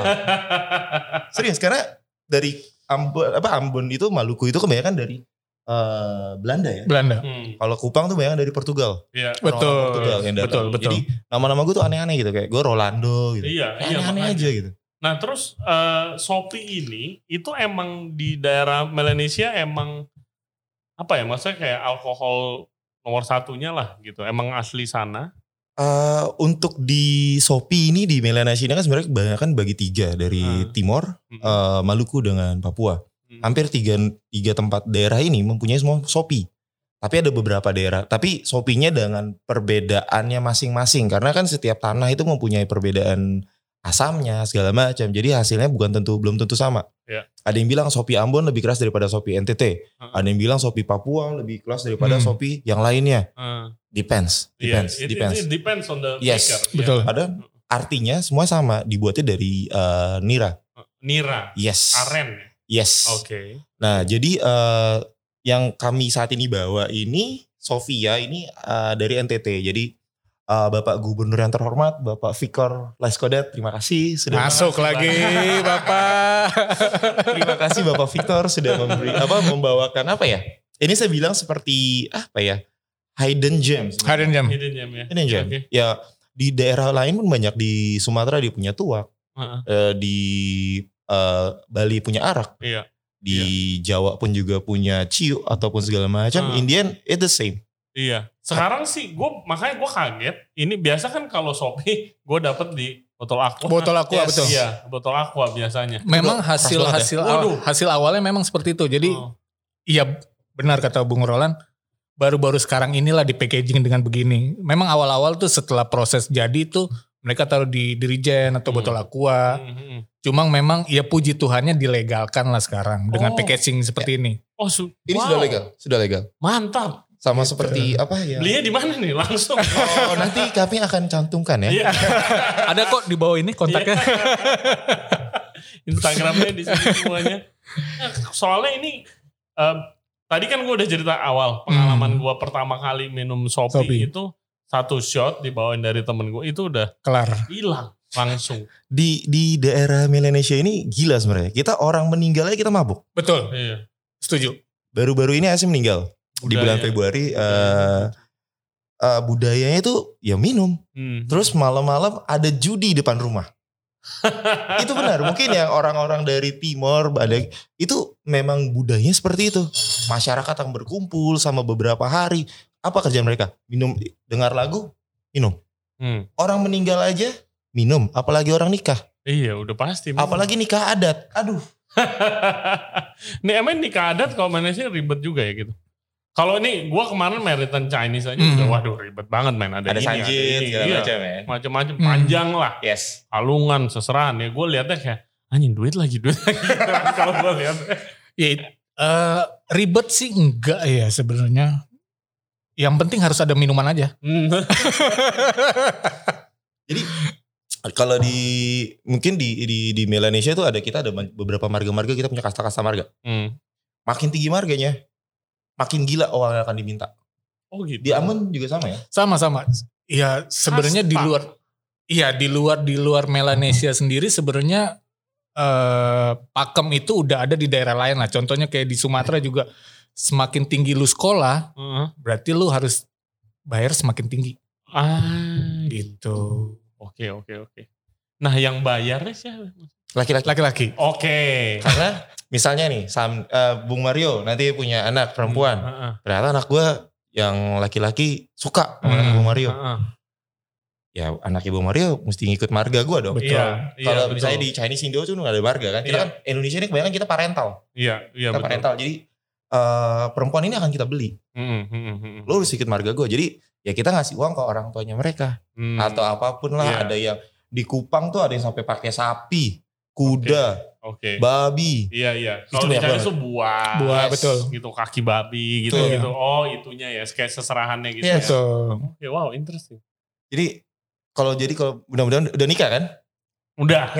Serius karena dari Ambon apa Ambon itu Maluku itu kebanyakan dari eh, Belanda ya. Belanda. Hmm. Kalau Kupang tuh banyak dari Portugal. Iya. Betul. Portugal yang datang. Betul, betul. Jadi nama-nama gue tuh aneh-aneh gitu kayak gue Rolando gitu. Iya, iya. Aneh-aneh makanya. aja gitu. Nah terus eh, Shopee ini itu emang di daerah Melanesia emang apa ya maksudnya kayak alkohol nomor satunya lah gitu. Emang asli sana. Eh, untuk di Shopee ini di Melanesia ini kan sebenarnya kebanyakan bagi tiga dari Hmm. Timor, Hmm. eh, Maluku dengan Papua. Hmm. Hampir tiga tiga tempat daerah ini mempunyai semua Shopee. Tapi ada beberapa daerah. Tapi Shopee-nya dengan perbedaannya masing-masing karena kan setiap tanah itu mempunyai perbedaan asamnya segala macam. Jadi hasilnya bukan tentu belum tentu sama. Ya. Ada yang bilang Shopee Ambon lebih keras daripada Shopee NTT. Hmm. Ada yang bilang Shopee Papua lebih keras daripada Hmm. Shopee yang lainnya. Eh, Depends, iya, depends, it- depends. it depends on the Yes, maker. betul. Iya. Ada artinya semua sama dibuatnya dari eh, nira. Nira, Yes. aren. Yes. Oke. Nah, jadi eh, yang kami saat ini bawa ini Sofia ini eh, dari NTT. Jadi eh, Bapak Gubernur yang terhormat, Bapak Vikor Laiskodat, terima kasih sudah Masuk lagi Bapak. terima kasih Bapak Victor sudah memberi apa membawakan apa ya? Ini saya bilang seperti apa ya? Hidden gems. Hidden Jam. Hidden gem ya. Hidden gem. Oke. Ya di daerah lain pun banyak di Sumatera dia punya tuak, Heeh. eh, di eh, Bali punya arak, Iya. di Jawa pun juga punya ciu ataupun segala macam. Ah. Indian it the same. Iya. Sekarang sih gue makanya gue kaget. Ini biasa kan kalau Shopee gue dapet di Botol aqua. Botol aqua Yes. betul. Iya, botol aqua biasanya. Memang Udah, hasil banget ya. hasil Waduh. hasil awalnya memang seperti itu. Jadi Oh. iya benar kata Bung Roland. Baru-baru sekarang inilah di packaging dengan begini. Memang awal-awal tuh setelah proses jadi tuh mereka taruh di dirigen atau Hmm. botol aqua. Hmm, hmm. Cuma memang ya puji Tuhannya dilegalkan lah sekarang dengan Oh. packaging seperti ini. Oh, su- Ini wow. sudah legal, sudah legal. Mantap. Sama Gitu. seperti apa ya? Belinya di mana nih? Langsung. Oh, nanti kami akan cantumkan ya. Iya. Ada kok di bawah ini kontaknya. Instagramnya di sini semuanya. Nah, soalnya ini eh, tadi kan gue udah cerita awal pengalaman Hmm. gue pertama kali minum Shopee, Shopee. itu satu shot dibawain dari temen gue itu udah Kelar. hilang langsung. Di di daerah Melanesia ini gila sebenarnya. Kita orang meninggal aja kita mabuk. Betul. Iya. Setuju. Baru-baru ini Asim meninggal di Budaya. bulan Februari. eh eh, budayanya itu ya minum. Hmm. Terus malam-malam ada judi di depan rumah. itu benar. Mungkin yang orang-orang dari Timor ada itu memang budayanya seperti itu. Masyarakat yang berkumpul sama beberapa hari. Apa kerjaan mereka? Minum, dengar lagu, minum. Hmm. Orang meninggal aja minum. Apalagi orang nikah. Iya udah pasti. Apalagi nikah adat. Aduh. Nih emang nikah adat kalau Malaysia ribet juga ya gitu. Kalau ini gua kemarin Meritan Chinese aja Hmm. udah waduh ribet banget men ada, Ada ini, sanjit ada ini. segala Iya. macam ya. Macam-macam Hmm. panjang lah. Yes. Kalungan seserahan ya gue liatnya kayak anjing duit lagi duit lagi kalau gue lihat. Ya, eh, ribet sih enggak ya sebenarnya. Yang penting harus ada minuman aja. Hmm. Jadi kalau di mungkin di di di Melanesia itu ada kita ada beberapa marga-marga kita punya kasta-kasta marga. Hmm. Makin tinggi marganya, makin gila uang yang akan diminta. Oh gitu. Di Ambon juga sama ya? Sama-sama. Ya sebenarnya di luar Iya, di luar di luar Melanesia sendiri sebenarnya eh pakem itu udah ada di daerah lain lah. Contohnya kayak di Sumatera juga semakin tinggi lu sekolah, Heeh. berarti lu harus bayar semakin tinggi Ah gitu. Oke oke oke. Nah yang bayarnya siapa? Laki-laki. Laki-laki. Oke. Karena misalnya nih, Sam, eh, Bung Mario nanti punya anak perempuan. Heeh. Ternyata anak gue yang laki-laki suka sama Hmm. anak Bung Mario. Heeh. Ya anak Ibu Mario mesti ngikut marga gue dong. Betul. Iya. iya, Kalau betul. misalnya di Chinese Indo tuh nggak ada marga kan. Kita Iya. kan Indonesia ini kebanyakan kita parental. Iya iya kita betul. parental. Jadi eh, perempuan ini akan kita beli. Hmm, hmm, hmm, hmm. Lo harus ikut marga gue. Jadi ya kita ngasih uang ke orang tuanya mereka. Hmm. Atau apa pun lah. Iya. Ada yang di Kupang tuh ada yang sampai pakai sapi, kuda, Oke. babi. Iya iya. Itu Kalau di Chinese tuh buah. Buah, betul. Gitu kaki babi gitu Betul. gitu. Oh itunya ya kayak seserahannya gitu. Yes. ya. Betul. Oke, wow interesting. Jadi kalau jadi kalau mudah-mudahan udah nikah kan? Udah.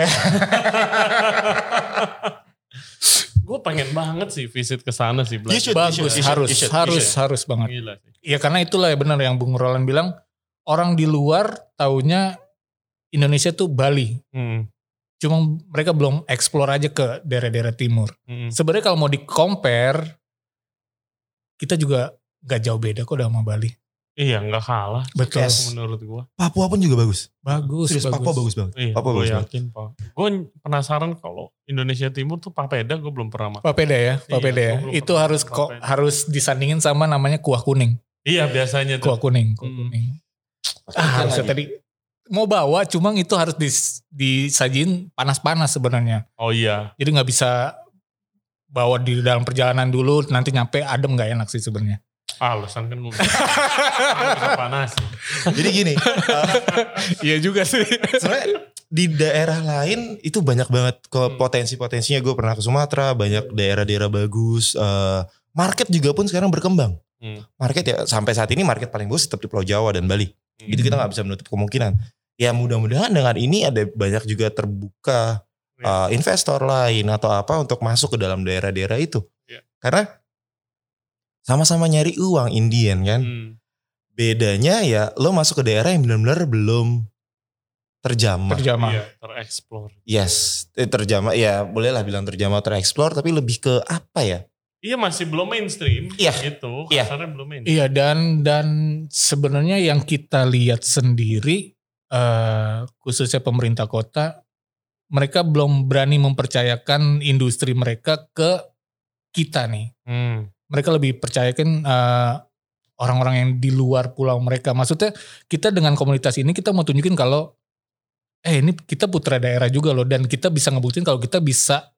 gue pengen banget sih visit ke sana sih You should, you Bagus, should, you should, harus you should, you harus should. harus banget. Gila sih. Ya karena itulah ya benar yang Bung Roland bilang orang di luar taunya Indonesia tuh Bali. Hmm. Cuma mereka belum explore aja ke daerah-daerah timur. Hmm. Sebenarnya kalau mau di compare kita juga gak jauh beda kok sama Bali. Iya nggak kalah. Betul. Yes. Menurut gue. Papua pun juga bagus. Bagus, Serius, bagus. Papua bagus banget. Iya, Papua bagus banget. yakin pak. Gue penasaran kalau Indonesia Timur tuh papeda gue belum pernah makan. Papeda ya, Iya, papeda ya. gua belum Itu pernah harus kok harus disandingin sama namanya kuah kuning. Iya biasanya tuh. Kuah kuning, kuah Hmm. kuning. Pakai Ah, harusnya tadi mau bawa, cuma itu harus dis, disajin panas-panas sebenarnya. Oh iya. Jadi nggak bisa bawa di dalam perjalanan dulu, nanti nyampe adem nggak enak sih sebenarnya. Ah, alasan kan gue panas. Jadi gini, eh, Iya juga sih. sebenarnya di daerah lain itu banyak banget ke Hmm. potensi-potensinya. Gue pernah ke Sumatera, banyak daerah-daerah bagus. eh, market juga pun sekarang berkembang. Hmm. Market ya sampai saat ini market paling bagus tetap di Pulau Jawa dan Bali. Hmm. Itu kita nggak bisa menutup kemungkinan. Ya mudah-mudahan dengan ini ada banyak juga terbuka Ya. eh, investor lain atau apa untuk masuk ke dalam daerah-daerah itu. Ya. Karena sama-sama nyari uang Indian kan. Hmm. Bedanya ya lo masuk ke daerah yang benar-benar belum terjamah. Terjamah. Iya, tereksplor. Yes, eh, terjamah ya bolehlah bilang terjamah tereksplor tapi lebih ke apa ya? Iya masih belum mainstream. Iya. Itu Iya. belum mainstream. Iya dan dan sebenarnya yang kita lihat sendiri eh, khususnya pemerintah kota mereka belum berani mempercayakan industri mereka ke kita nih. Hmm. Mereka lebih percayakan eh, orang-orang yang di luar pulau mereka. Maksudnya kita dengan komunitas ini kita mau tunjukin kalau eh ini kita putra daerah juga loh dan kita bisa ngebuktiin kalau kita bisa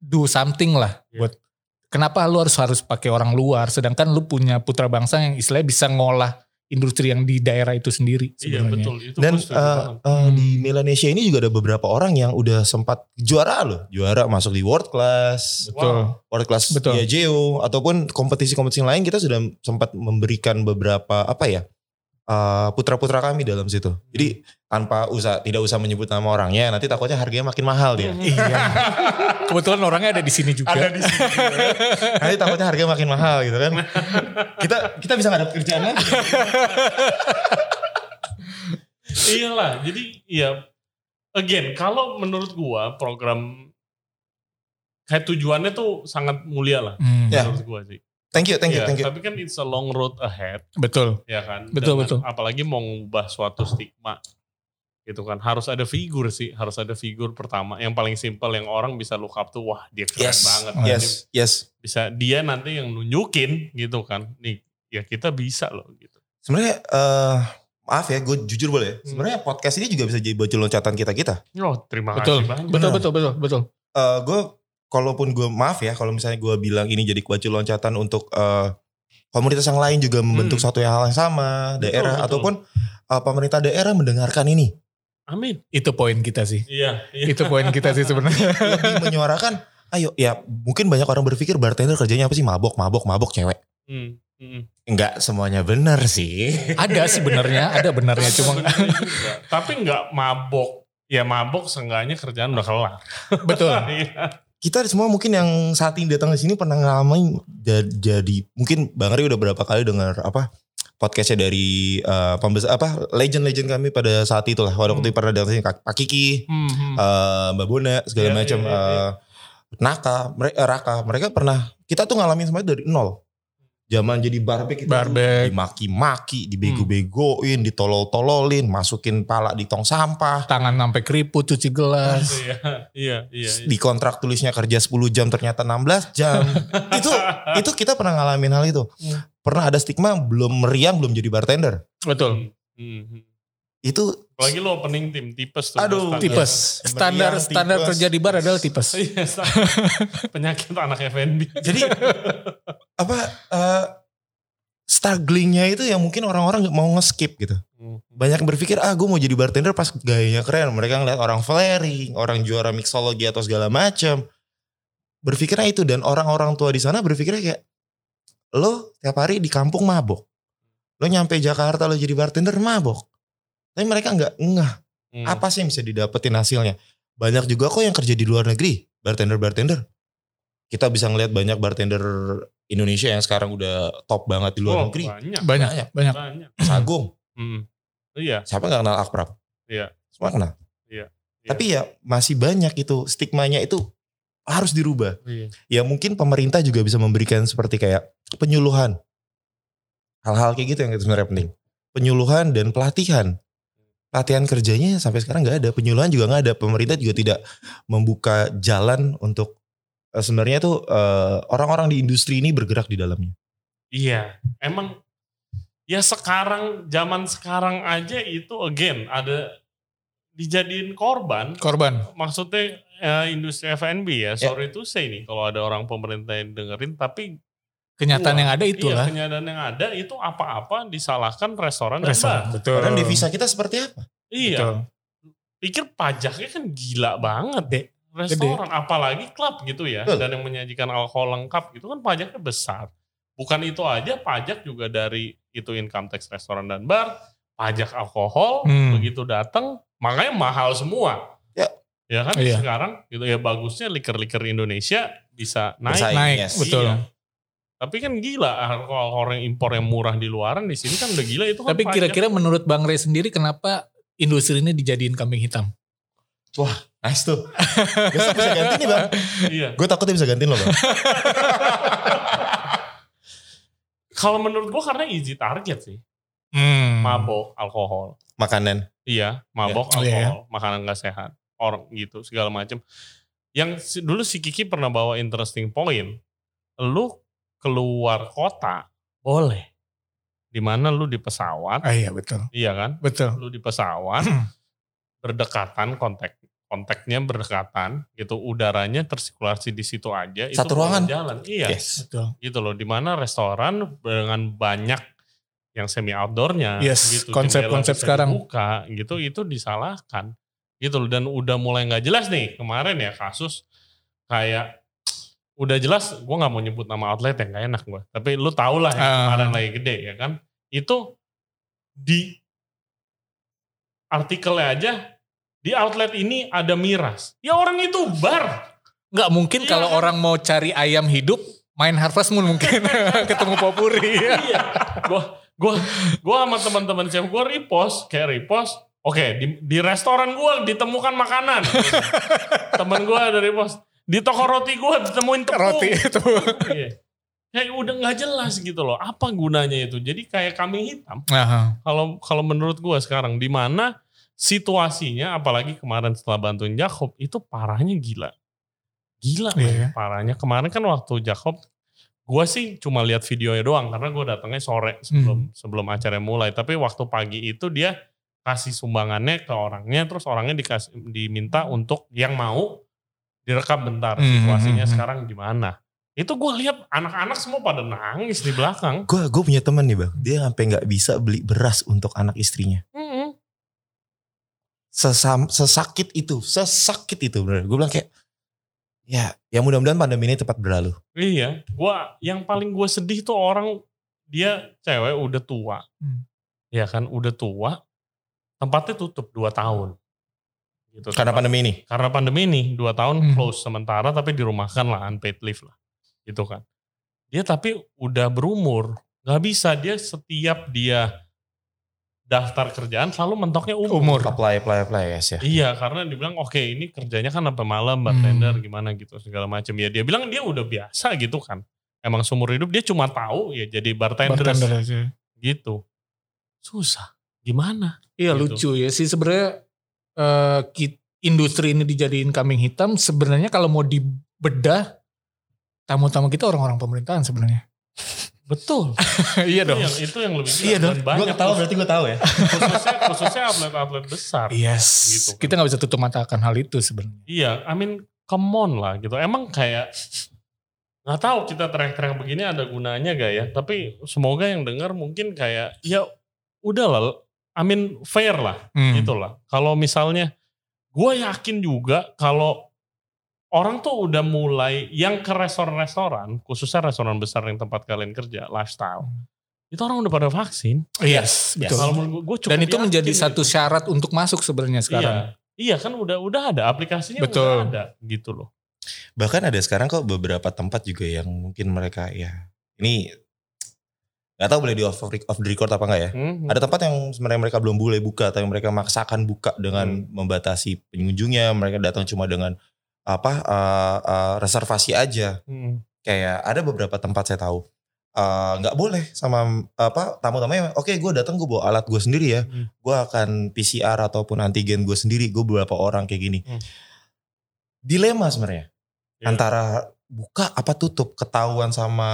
do something lah Iya. buat kenapa lu harus harus pakai orang luar sedangkan lu punya putra bangsa yang istilahnya bisa ngolah industri yang di daerah itu sendiri Iya sebenarnya. betul. Itu Dan eh, banget. eh, Hmm. di Melanesia ini juga ada beberapa orang yang udah sempat juara loh, juara masuk di world class, Betul. world class Betul. Diageo ataupun kompetisi-kompetisi lain kita sudah sempat memberikan beberapa apa ya eh, putra-putra kami dalam situ. Jadi tanpa usah tidak usah menyebut nama orangnya, nanti takutnya harganya makin mahal dia. Iya. Kebetulan orangnya ada di sini juga. Ada di sini. nanti takutnya harganya makin mahal gitu kan. kita kita bisa nggak dapat kerjaan lagi. Iyalah, jadi ya again kalau menurut gua program kayak tujuannya tuh sangat mulia lah Hmm, Ya. menurut gua sih. Thank you, thank you, Iya, thank you. Tapi kan it's a long road ahead, Betul. ya kan. Betul, betul. Apalagi mau ngubah suatu stigma, gitu kan. Harus ada figur sih, harus ada figur pertama. Yang paling simpel yang orang bisa look up tuh, wah dia keren Yes, banget. yes, Dia yes. Bisa dia nanti yang nunjukin gitu kan. Nih, ya kita bisa loh gitu. Sebenarnya eh maaf ya, gue jujur boleh. ya? Hmm. Sebenarnya podcast ini juga bisa jadi baju loncatan kita kita. Oh, terima Betul. kasih banyak. Betul, betul, betul, betul. eh gue kalaupun gue maaf ya kalau misalnya gue bilang ini jadi baju loncatan untuk eh, komunitas yang lain juga membentuk Hmm. satu hal yang sama Betul, daerah betul. ataupun eh, pemerintah daerah mendengarkan ini Amin. Itu poin kita sih. Iya, iya. Itu poin kita sih sebenarnya. lebih menyuarakan ayo ya mungkin banyak orang berpikir bartender kerjanya apa sih mabok mabok mabok cewek Hmm, hmm. enggak semuanya benar sih ada sih benernya, ada benernya cuma. Tapi nggak mabok. Ya mabok seenggaknya kerjaan udah kelar. betul. Kita semua mungkin yang saat ini datang ke sini pernah ngalamin ja- jadi mungkin Bang Ri udah berapa kali dengar apa podcastnya dari eh, pembes apa legend-legend kami pada saat itu lah waktu Hmm. itu pernah datang sini Pak Kiki Hmm, hmm. eh, Mbak Bona segala Iya, macam iya, iya, iya. eh, Naka mereka Raka mereka pernah kita tuh ngalamin semuanya dari nol zaman jadi barbek itu Barbek. dimaki-maki Hmm. dibego-begoin ditolol-tololin masukin pala di tong sampah Tangan sampai keriput, cuci gelas. Iya, iya, iya. iya. di kontrak tulisnya kerja 10 jam ternyata 16 jam itu itu kita pernah ngalamin hal itu Hmm. pernah ada stigma belum meriang belum jadi bartender Betul. Hmm, hmm. itu Apalagi lo opening tim tipes tuh. Aduh, standar. Tipes. Iya. Standar Meriang, standar tipes. kerja di bar adalah tipes. Iya, penyakit anak FNB. jadi apa eh, strugglingnya itu yang mungkin orang-orang nggak mau nge-skip gitu Hmm. banyak yang berpikir ah gue mau jadi bartender pas gayanya keren mereka ngeliat orang flaring orang juara mixologi atau segala macam berpikirnya itu dan orang-orang tua di sana berpikirnya kayak lo tiap hari di kampung mabok lo nyampe Jakarta lo jadi bartender mabok tapi mereka nggak ngeh Hmm. apa sih yang bisa didapetin hasilnya banyak juga kok yang kerja di luar negeri bartender bartender kita bisa ngeliat banyak bartender Indonesia yang sekarang udah top banget di luar Oh, negeri Banyak. Banyak, Banyak. banyak. Banyak. Sagung Hmm. Iya. siapa nggak kenal Akprab Iya. semua kenal Iya. tapi ya masih banyak itu stigmanya itu harus dirubah Iya. ya mungkin pemerintah juga bisa memberikan seperti kayak penyuluhan hal-hal kayak gitu yang sebenarnya penting penyuluhan dan pelatihan pelatihan kerjanya sampai sekarang nggak ada penyuluhan juga nggak ada pemerintah juga tidak membuka jalan untuk eh, sebenarnya tuh eh, orang-orang di industri ini bergerak di dalamnya Iya, emang ya sekarang zaman sekarang aja itu again ada dijadiin korban. Korban. Maksudnya eh, industri F&B ya. Sorry to say nih kalau ada orang pemerintah yang dengerin tapi Kenyataan Wah, yang ada Iya, itulah. kenyataan yang ada itu apa-apa disalahkan restoran dan Restoran, bar. betul. padahal devisa kita seperti apa Iya. Betul. Pikir pajaknya kan gila banget deh. Restoran apalagi klub gitu ya Betul. dan yang menyajikan alkohol lengkap gitu kan pajaknya besar. Bukan itu aja pajak juga dari itu income tax restoran dan bar, pajak alkohol Hmm. begitu datang makanya mahal semua. Ya. Ya kan Iya. sekarang gitu ya bagusnya liker-liker Indonesia bisa naik. Bersaing, Naik, yes. betul. Iya. Tapi kan gila alkohol yang impor yang murah di luaran di sini kan udah gila itu kan Tapi kira-kira menurut Bang Ray sendiri kenapa industri ini dijadiin kambing hitam? nice tuh besok bisa ganti nih bang iya. gue takutnya bisa gantiin lo bang Kalau menurut gua karena easy target sih. Hmm. Mabok, alkohol. makanan Iya, mabok, Ya. Oh, iya, alkohol, makanan gak sehat, orang gitu segala macam. Yang dulu si Kiki pernah bawa interesting point. Lu keluar kota boleh. Di mana lu di pesawat, Ah iya betul. iya kan? Betul. Lu di pesawat, berdekatan kontak kontaknya berdekatan gitu udaranya tersirkulasi di situ aja Satu itu ruangan? jalan iya Yes. Betul. gitu loh di mana restoran dengan banyak yang semi outdoornya Yes, gitu konsep-konsep bisa sekarang. dibuka gitu itu disalahkan gitu loh dan udah mulai nggak jelas nih kemarin ya kasus kayak udah jelas gue nggak mau nyebut nama outlet yang gak enak gue tapi lu tau lah yang Ah. kemarin lagi gede ya kan? Itu di artikelnya aja di outlet ini ada miras. Ya orang itu bar. Nggak mungkin Iya kalau kan? orang mau cari ayam hidup main Harvest Moon mungkin. Ketemu popuri. iya. Gua gua gua sama teman-teman chef gua repost kayak repost oke di, di restoran gua ditemukan makanan. Teman gua ada repost di toko roti gua ditemuin tepung. Roti itu. Iya. kayak udah nggak jelas gitu loh apa gunanya itu? Jadi kayak kambing hitam. Kalau kalau menurut gua sekarang di mana situasinya apalagi kemarin setelah bantuin Jakob itu parahnya gila. Gila Iya. men, parahnya. Kemarin kan waktu Jakob gua sih cuma lihat videonya doang karena gua datangnya sore sebelum sebelum acara mulai. Tapi waktu pagi itu dia kasih sumbangannya ke orangnya terus orangnya dikasih diminta untuk yang mau direkam bentar Hmm, situasinya hmm, hmm. sekarang gimana itu gue lihat anak-anak semua pada nangis di belakang Gue gue punya teman nih bang, dia sampai nggak bisa beli beras untuk anak istrinya. Mm-mm. Sesam, sesakit itu, sesakit itu bener. Gue bilang kayak, ya, ya mudah-mudahan pandemi ini cepat berlalu. Iya, gua yang paling gue sedih tuh orang dia cewek udah tua, Hmm. ya kan udah tua, tempatnya tutup 2 tahun. Gitu. Karena pandemi ini. karena pandemi ini 2 tahun Hmm. close sementara tapi dirumahkan lah unpaid leave lah, gitu kan. Dia tapi udah berumur, nggak bisa dia setiap dia daftar kerjaan selalu mentoknya umur. umur. Apply, apply, apply, yes ya. Iya, karena dibilang oke ini kerjanya kan sampai malam bartender Hmm. gimana gitu segala macam. Ya dia bilang dia udah biasa gitu kan. Emang seumur hidup dia cuma tahu ya jadi bartender, Bartender aja. gitu. Susah. Gimana? Iya Gitu. lucu ya sih sebenarnya eh, ki- industri ini dijadiin kambing hitam sebenarnya kalau mau dibedah tamu-tamu kita orang-orang pemerintahan sebenarnya. Betul. iya itu dong. yang itu yang lebih Iya dong. Banyak Gue tahu berarti gue tahu ya. khususnya khususnya atlet-atlet besar. Yes. Gitu kan. Kita nggak bisa tutup mata akan hal itu sebenarnya. Iya, I mean come on lah gitu. Emang kayak nggak tahu kita teriak-teriak begini ada gunanya gak ya? Tapi semoga yang dengar mungkin kayak ya udah lah. I mean fair lah, Hmm. gitu lah. Kalau misalnya, gue yakin juga kalau orang tuh udah mulai yang ke restoran-restoran, khususnya restoran besar yang tempat kalian kerja, lifestyle, itu orang udah pada vaksin. Yes, Yes. betul. Kalau menurut gue, gue cukup Dan itu yakin menjadi itu. satu syarat untuk masuk sebenarnya sekarang. Iya, iya kan udah udah ada aplikasinya Betul. udah ada gitu loh. Bahkan ada sekarang kok beberapa tempat juga yang mungkin mereka ya ini nggak tahu boleh di off, off the record apa enggak ya. Hmm. Ada tempat yang sebenarnya mereka belum boleh buka yang mereka maksakan buka dengan membatasi pengunjungnya. Mereka datang cuma dengan apa eh, eh, reservasi aja. Hmm. Kayak ada beberapa tempat saya tahu eh, nggak boleh sama apa tamu-tamunya. Oke, gue datang gue bawa alat gue sendiri ya. Hmm. Gue akan PCR ataupun antigen gue sendiri. Gue beberapa orang kayak gini. Hmm. Dilema sebenarnya Iya. antara buka apa tutup. Ketahuan sama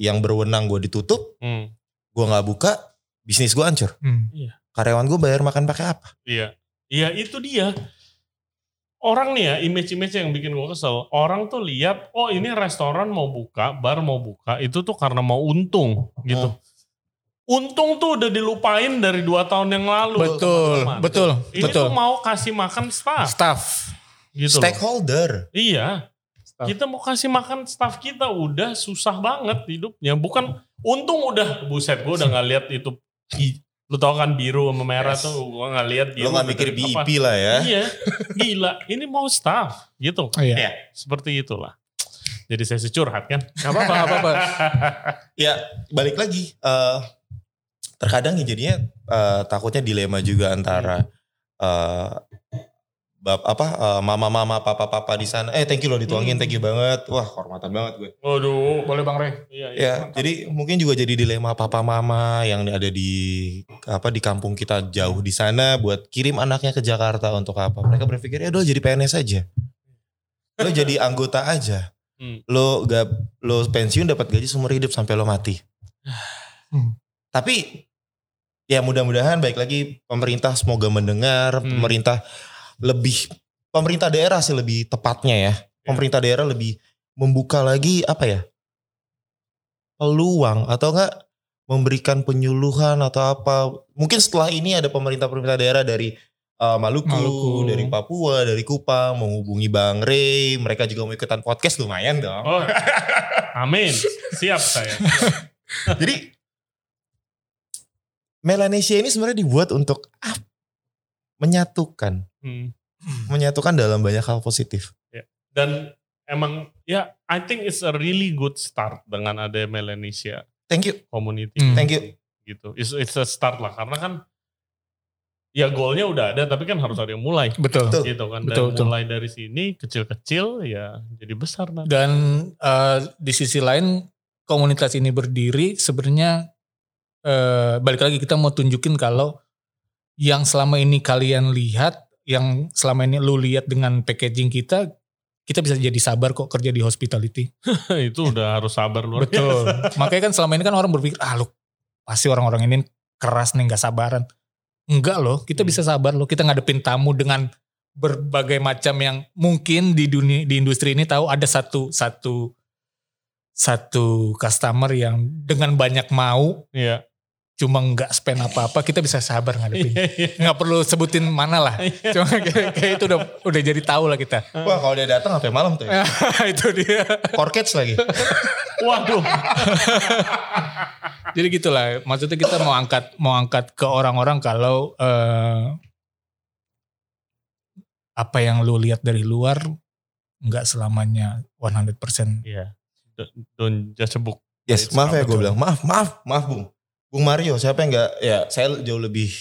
yang berwenang gue ditutup. Hmm. Gue nggak buka, bisnis gue hancur. Hmm. Karyawan gue bayar makan pakai apa? Iya, iya itu dia. Orang nih ya, image-image yang bikin gue kesel. Orang tuh lihat, oh ini restoran mau buka, bar mau buka, itu tuh karena mau untung gitu. Untung tuh udah dilupain dari dua tahun yang lalu. Betul, teman-teman. betul, Ini betul. tuh mau kasih makan staff Staff. gitu loh. Stakeholder. Iya. Staff. Kita mau kasih makan staff kita udah susah banget hidupnya. Bukan untung udah buset gue udah nggak lihat itu. Lu tau kan biru sama merah Yes. tuh gue nggak lihat biru. Lo gak mikir apa. BIP lah ya. Iya, gila. Ini mau staff gitu. Oh, iya. Iya. Seperti itulah. Jadi saya securhat kan. Gak apa-apa, gak apa-apa. Ya balik lagi. eh terkadang ya jadinya eh, takutnya dilema juga antara eh bab apa eh, mama-mama papa-papa di sana. Eh thank you loh dituangin, Hmm. thank you banget. Wah hormatan banget gue. Waduh. Boleh Bang Rey. Iya, iya. Ya, mantap. jadi mungkin juga jadi dilema papa mama yang ada di apa di kampung kita jauh di sana buat kirim anaknya ke Jakarta untuk apa? Mereka berpikir ya udah jadi PNS aja. Lo jadi anggota aja. Hmm. Lo gak lo pensiun dapat gaji seumur hidup sampai lo mati. Hmm. Tapi ya mudah-mudahan baik lagi pemerintah semoga mendengar, Hmm. pemerintah lebih pemerintah daerah sih lebih tepatnya ya. Pemerintah daerah lebih membuka lagi apa ya? peluang atau enggak memberikan penyuluhan atau apa. Mungkin setelah ini ada pemerintah-pemerintah daerah dari uh, Maluku, Maluku. dari Papua, dari Kupang menghubungi Bang Ray, mereka juga mau ikutan podcast lumayan dong. Oh, amin. Siap saya. Jadi Melanesia ini sebenarnya dibuat untuk ah, menyatukan, Hmm. menyatukan dalam banyak hal positif. Dan emang ya I think it's a really good start dengan ada Melanesia Thank you, community. Hmm. thank you. Gitu. It's, it's a start lah karena kan ya goalnya udah ada tapi kan harus ada yang mulai. Betul. Betul. Gitu kan. Dan Betul, betul. mulai dari sini kecil-kecil ya jadi besar nanti. Dan eh, di sisi lain komunitas ini berdiri sebenarnya eh, balik lagi kita mau tunjukin kalau yang selama ini kalian lihat, yang selama ini lu lihat dengan packaging kita, kita bisa jadi sabar kok kerja di hospitality. itu udah harus sabar luar Betul. biasa. Makanya kan selama ini kan orang berpikir, ah lu pasti orang-orang ini keras nih nggak sabaran. Enggak loh, kita Hmm. bisa sabar loh. Kita ngadepin tamu dengan berbagai macam yang mungkin di dunia di industri ini tahu ada satu satu satu customer yang dengan banyak mau Iya. Cuma nggak spend apa-apa kita bisa sabar ngadepin. Iya, iya. nggak perlu sebutin mana lah. Cuma kayak, kayak itu udah udah jadi tahu lah kita. Wah kalau dia datang sampai malam tuh ya. itu dia. Korkets lagi. Waduh. Jadi gitulah, maksudnya kita mau angkat mau angkat ke orang-orang kalau eh, apa yang lu lihat dari luar nggak selamanya 100%. Iya. Don't- Don't judge a book. Yes, maaf ya gue bilang. Maaf, maaf, maaf Bung. Bung Mario, siapa yang nggak? Ya, saya jauh lebih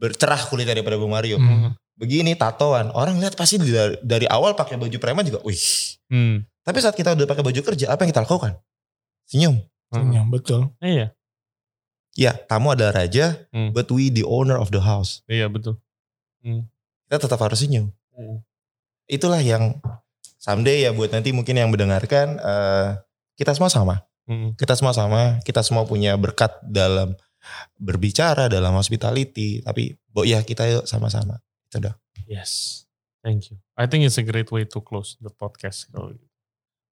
bercerah kulitnya daripada Bung Mario. Hmm. Begini tatoan, orang lihat pasti dari, dari awal pakai baju preman juga, wih. Hmm. Tapi saat kita udah pakai baju kerja, apa yang kita lakukan? Senyum. Senyum, betul. Iya. Ya, tamu adalah raja, Hmm. but we the owner of the house. Iya betul. Kita tetap harus senyum. Hmm. Itulah yang someday ya buat nanti mungkin yang mendengarkan, eh, kita semua sama. Hmm. Kita semua sama, kita semua punya berkat dalam berbicara, dalam hospitality. Tapi, bo ya kita yuk sama-sama. Itu dah. Yes. Thank you. I think it's a great way to close the podcast. gitu.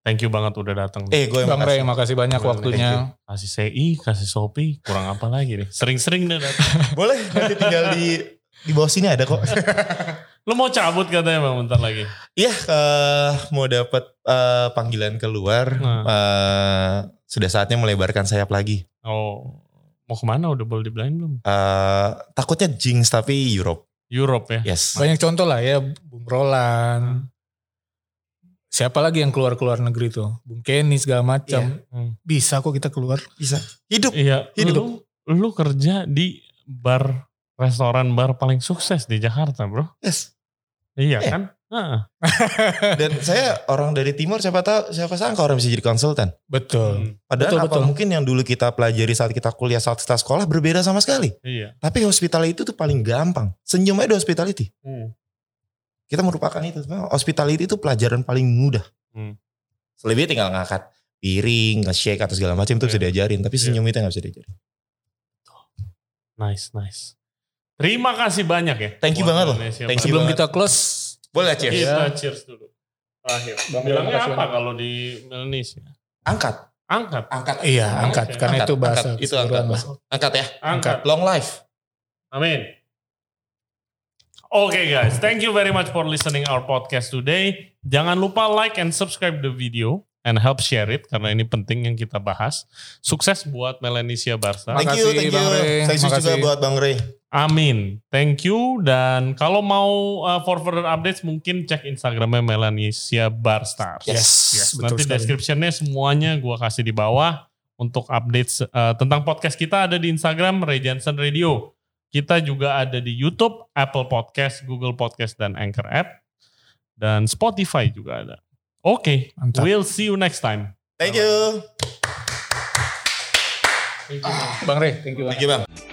Thank you banget udah datang. Eh, gue yang Bang Ray, makasih. makasih banyak Boleh, waktunya. Kasih CI, kasih Shopee, kurang apa lagi nih. Sering-sering deh datang. Boleh, nanti tinggal di di bawah sini ada kok. Lu mau cabut katanya bang bentar lagi. Iya, eh, mau dapat eh, panggilan keluar, Nah. eh, sudah saatnya melebarkan sayap lagi. Oh, mau ke mana udah boleh dibilangin belum? Eh, takutnya jinx tapi Europe. Europe ya. Yes. Banyak contoh lah ya, Bung Roland. Siapa lagi yang keluar keluar negeri tuh? Bung Kenny segala macam. Hmm. Bisa kok kita keluar. Bisa. Hidup. Iya, Hidup. lu, lu kerja di bar restoran bar paling sukses di Jakarta, bro. Yes. Iya Eh. kan? Heeh. Dan saya orang dari timur siapa tahu siapa sangka orang bisa jadi konsultan. Betul. Hmm, Padahal Betul, apa betul. mungkin yang dulu kita pelajari saat kita kuliah saat kita sekolah berbeda sama sekali. Iya. Tapi hospitality itu tuh paling gampang. Senyum aja udah hospitality. Hmm. Kita merupakan itu. Hospitality itu pelajaran paling mudah. Hmm. Selebihnya tinggal ngangkat piring, nge-shake atau segala macam itu bisa Iya. diajarin. Tapi Iya. senyum itu nggak bisa diajarin. Nice, nice. Terima kasih banyak ya. Thank you banget loh. Thank you. Sebelum banget. kita close, Boleh cheers. Kita cheers dulu. Terakhir. Bang, Bilangnya apa banyak. kalau di Indonesia? Angkat. Angkat. Angkat. iya angkat. Karena Angkat, itu bahasa angkat. Itu angkat. bahasa. Angkat ya. Angkat. Long life. Amin. Oke guys, thank you very much for listening our podcast today. Jangan lupa like and subscribe the video and help share it karena ini penting yang kita bahas. Sukses buat Melanesia Barca. Thank you, thank you. Bang Ray. Saya juga buat Bang Ray. Amin. Thank you dan kalau mau uh, for further updates mungkin cek Instagramnya Melanesia Barstars. Yes. Yes, betul nanti sekali. descriptionnya semuanya gua kasih di bawah untuk update uh, tentang podcast kita ada di Instagram Ray Johnson Radio. Kita juga ada di YouTube, Apple Podcast, Google Podcast dan Anchor App dan Spotify juga ada. Oke, Mantap. we'll see you next time. Thank you. Bang Ray, thank you. Thank you Bang.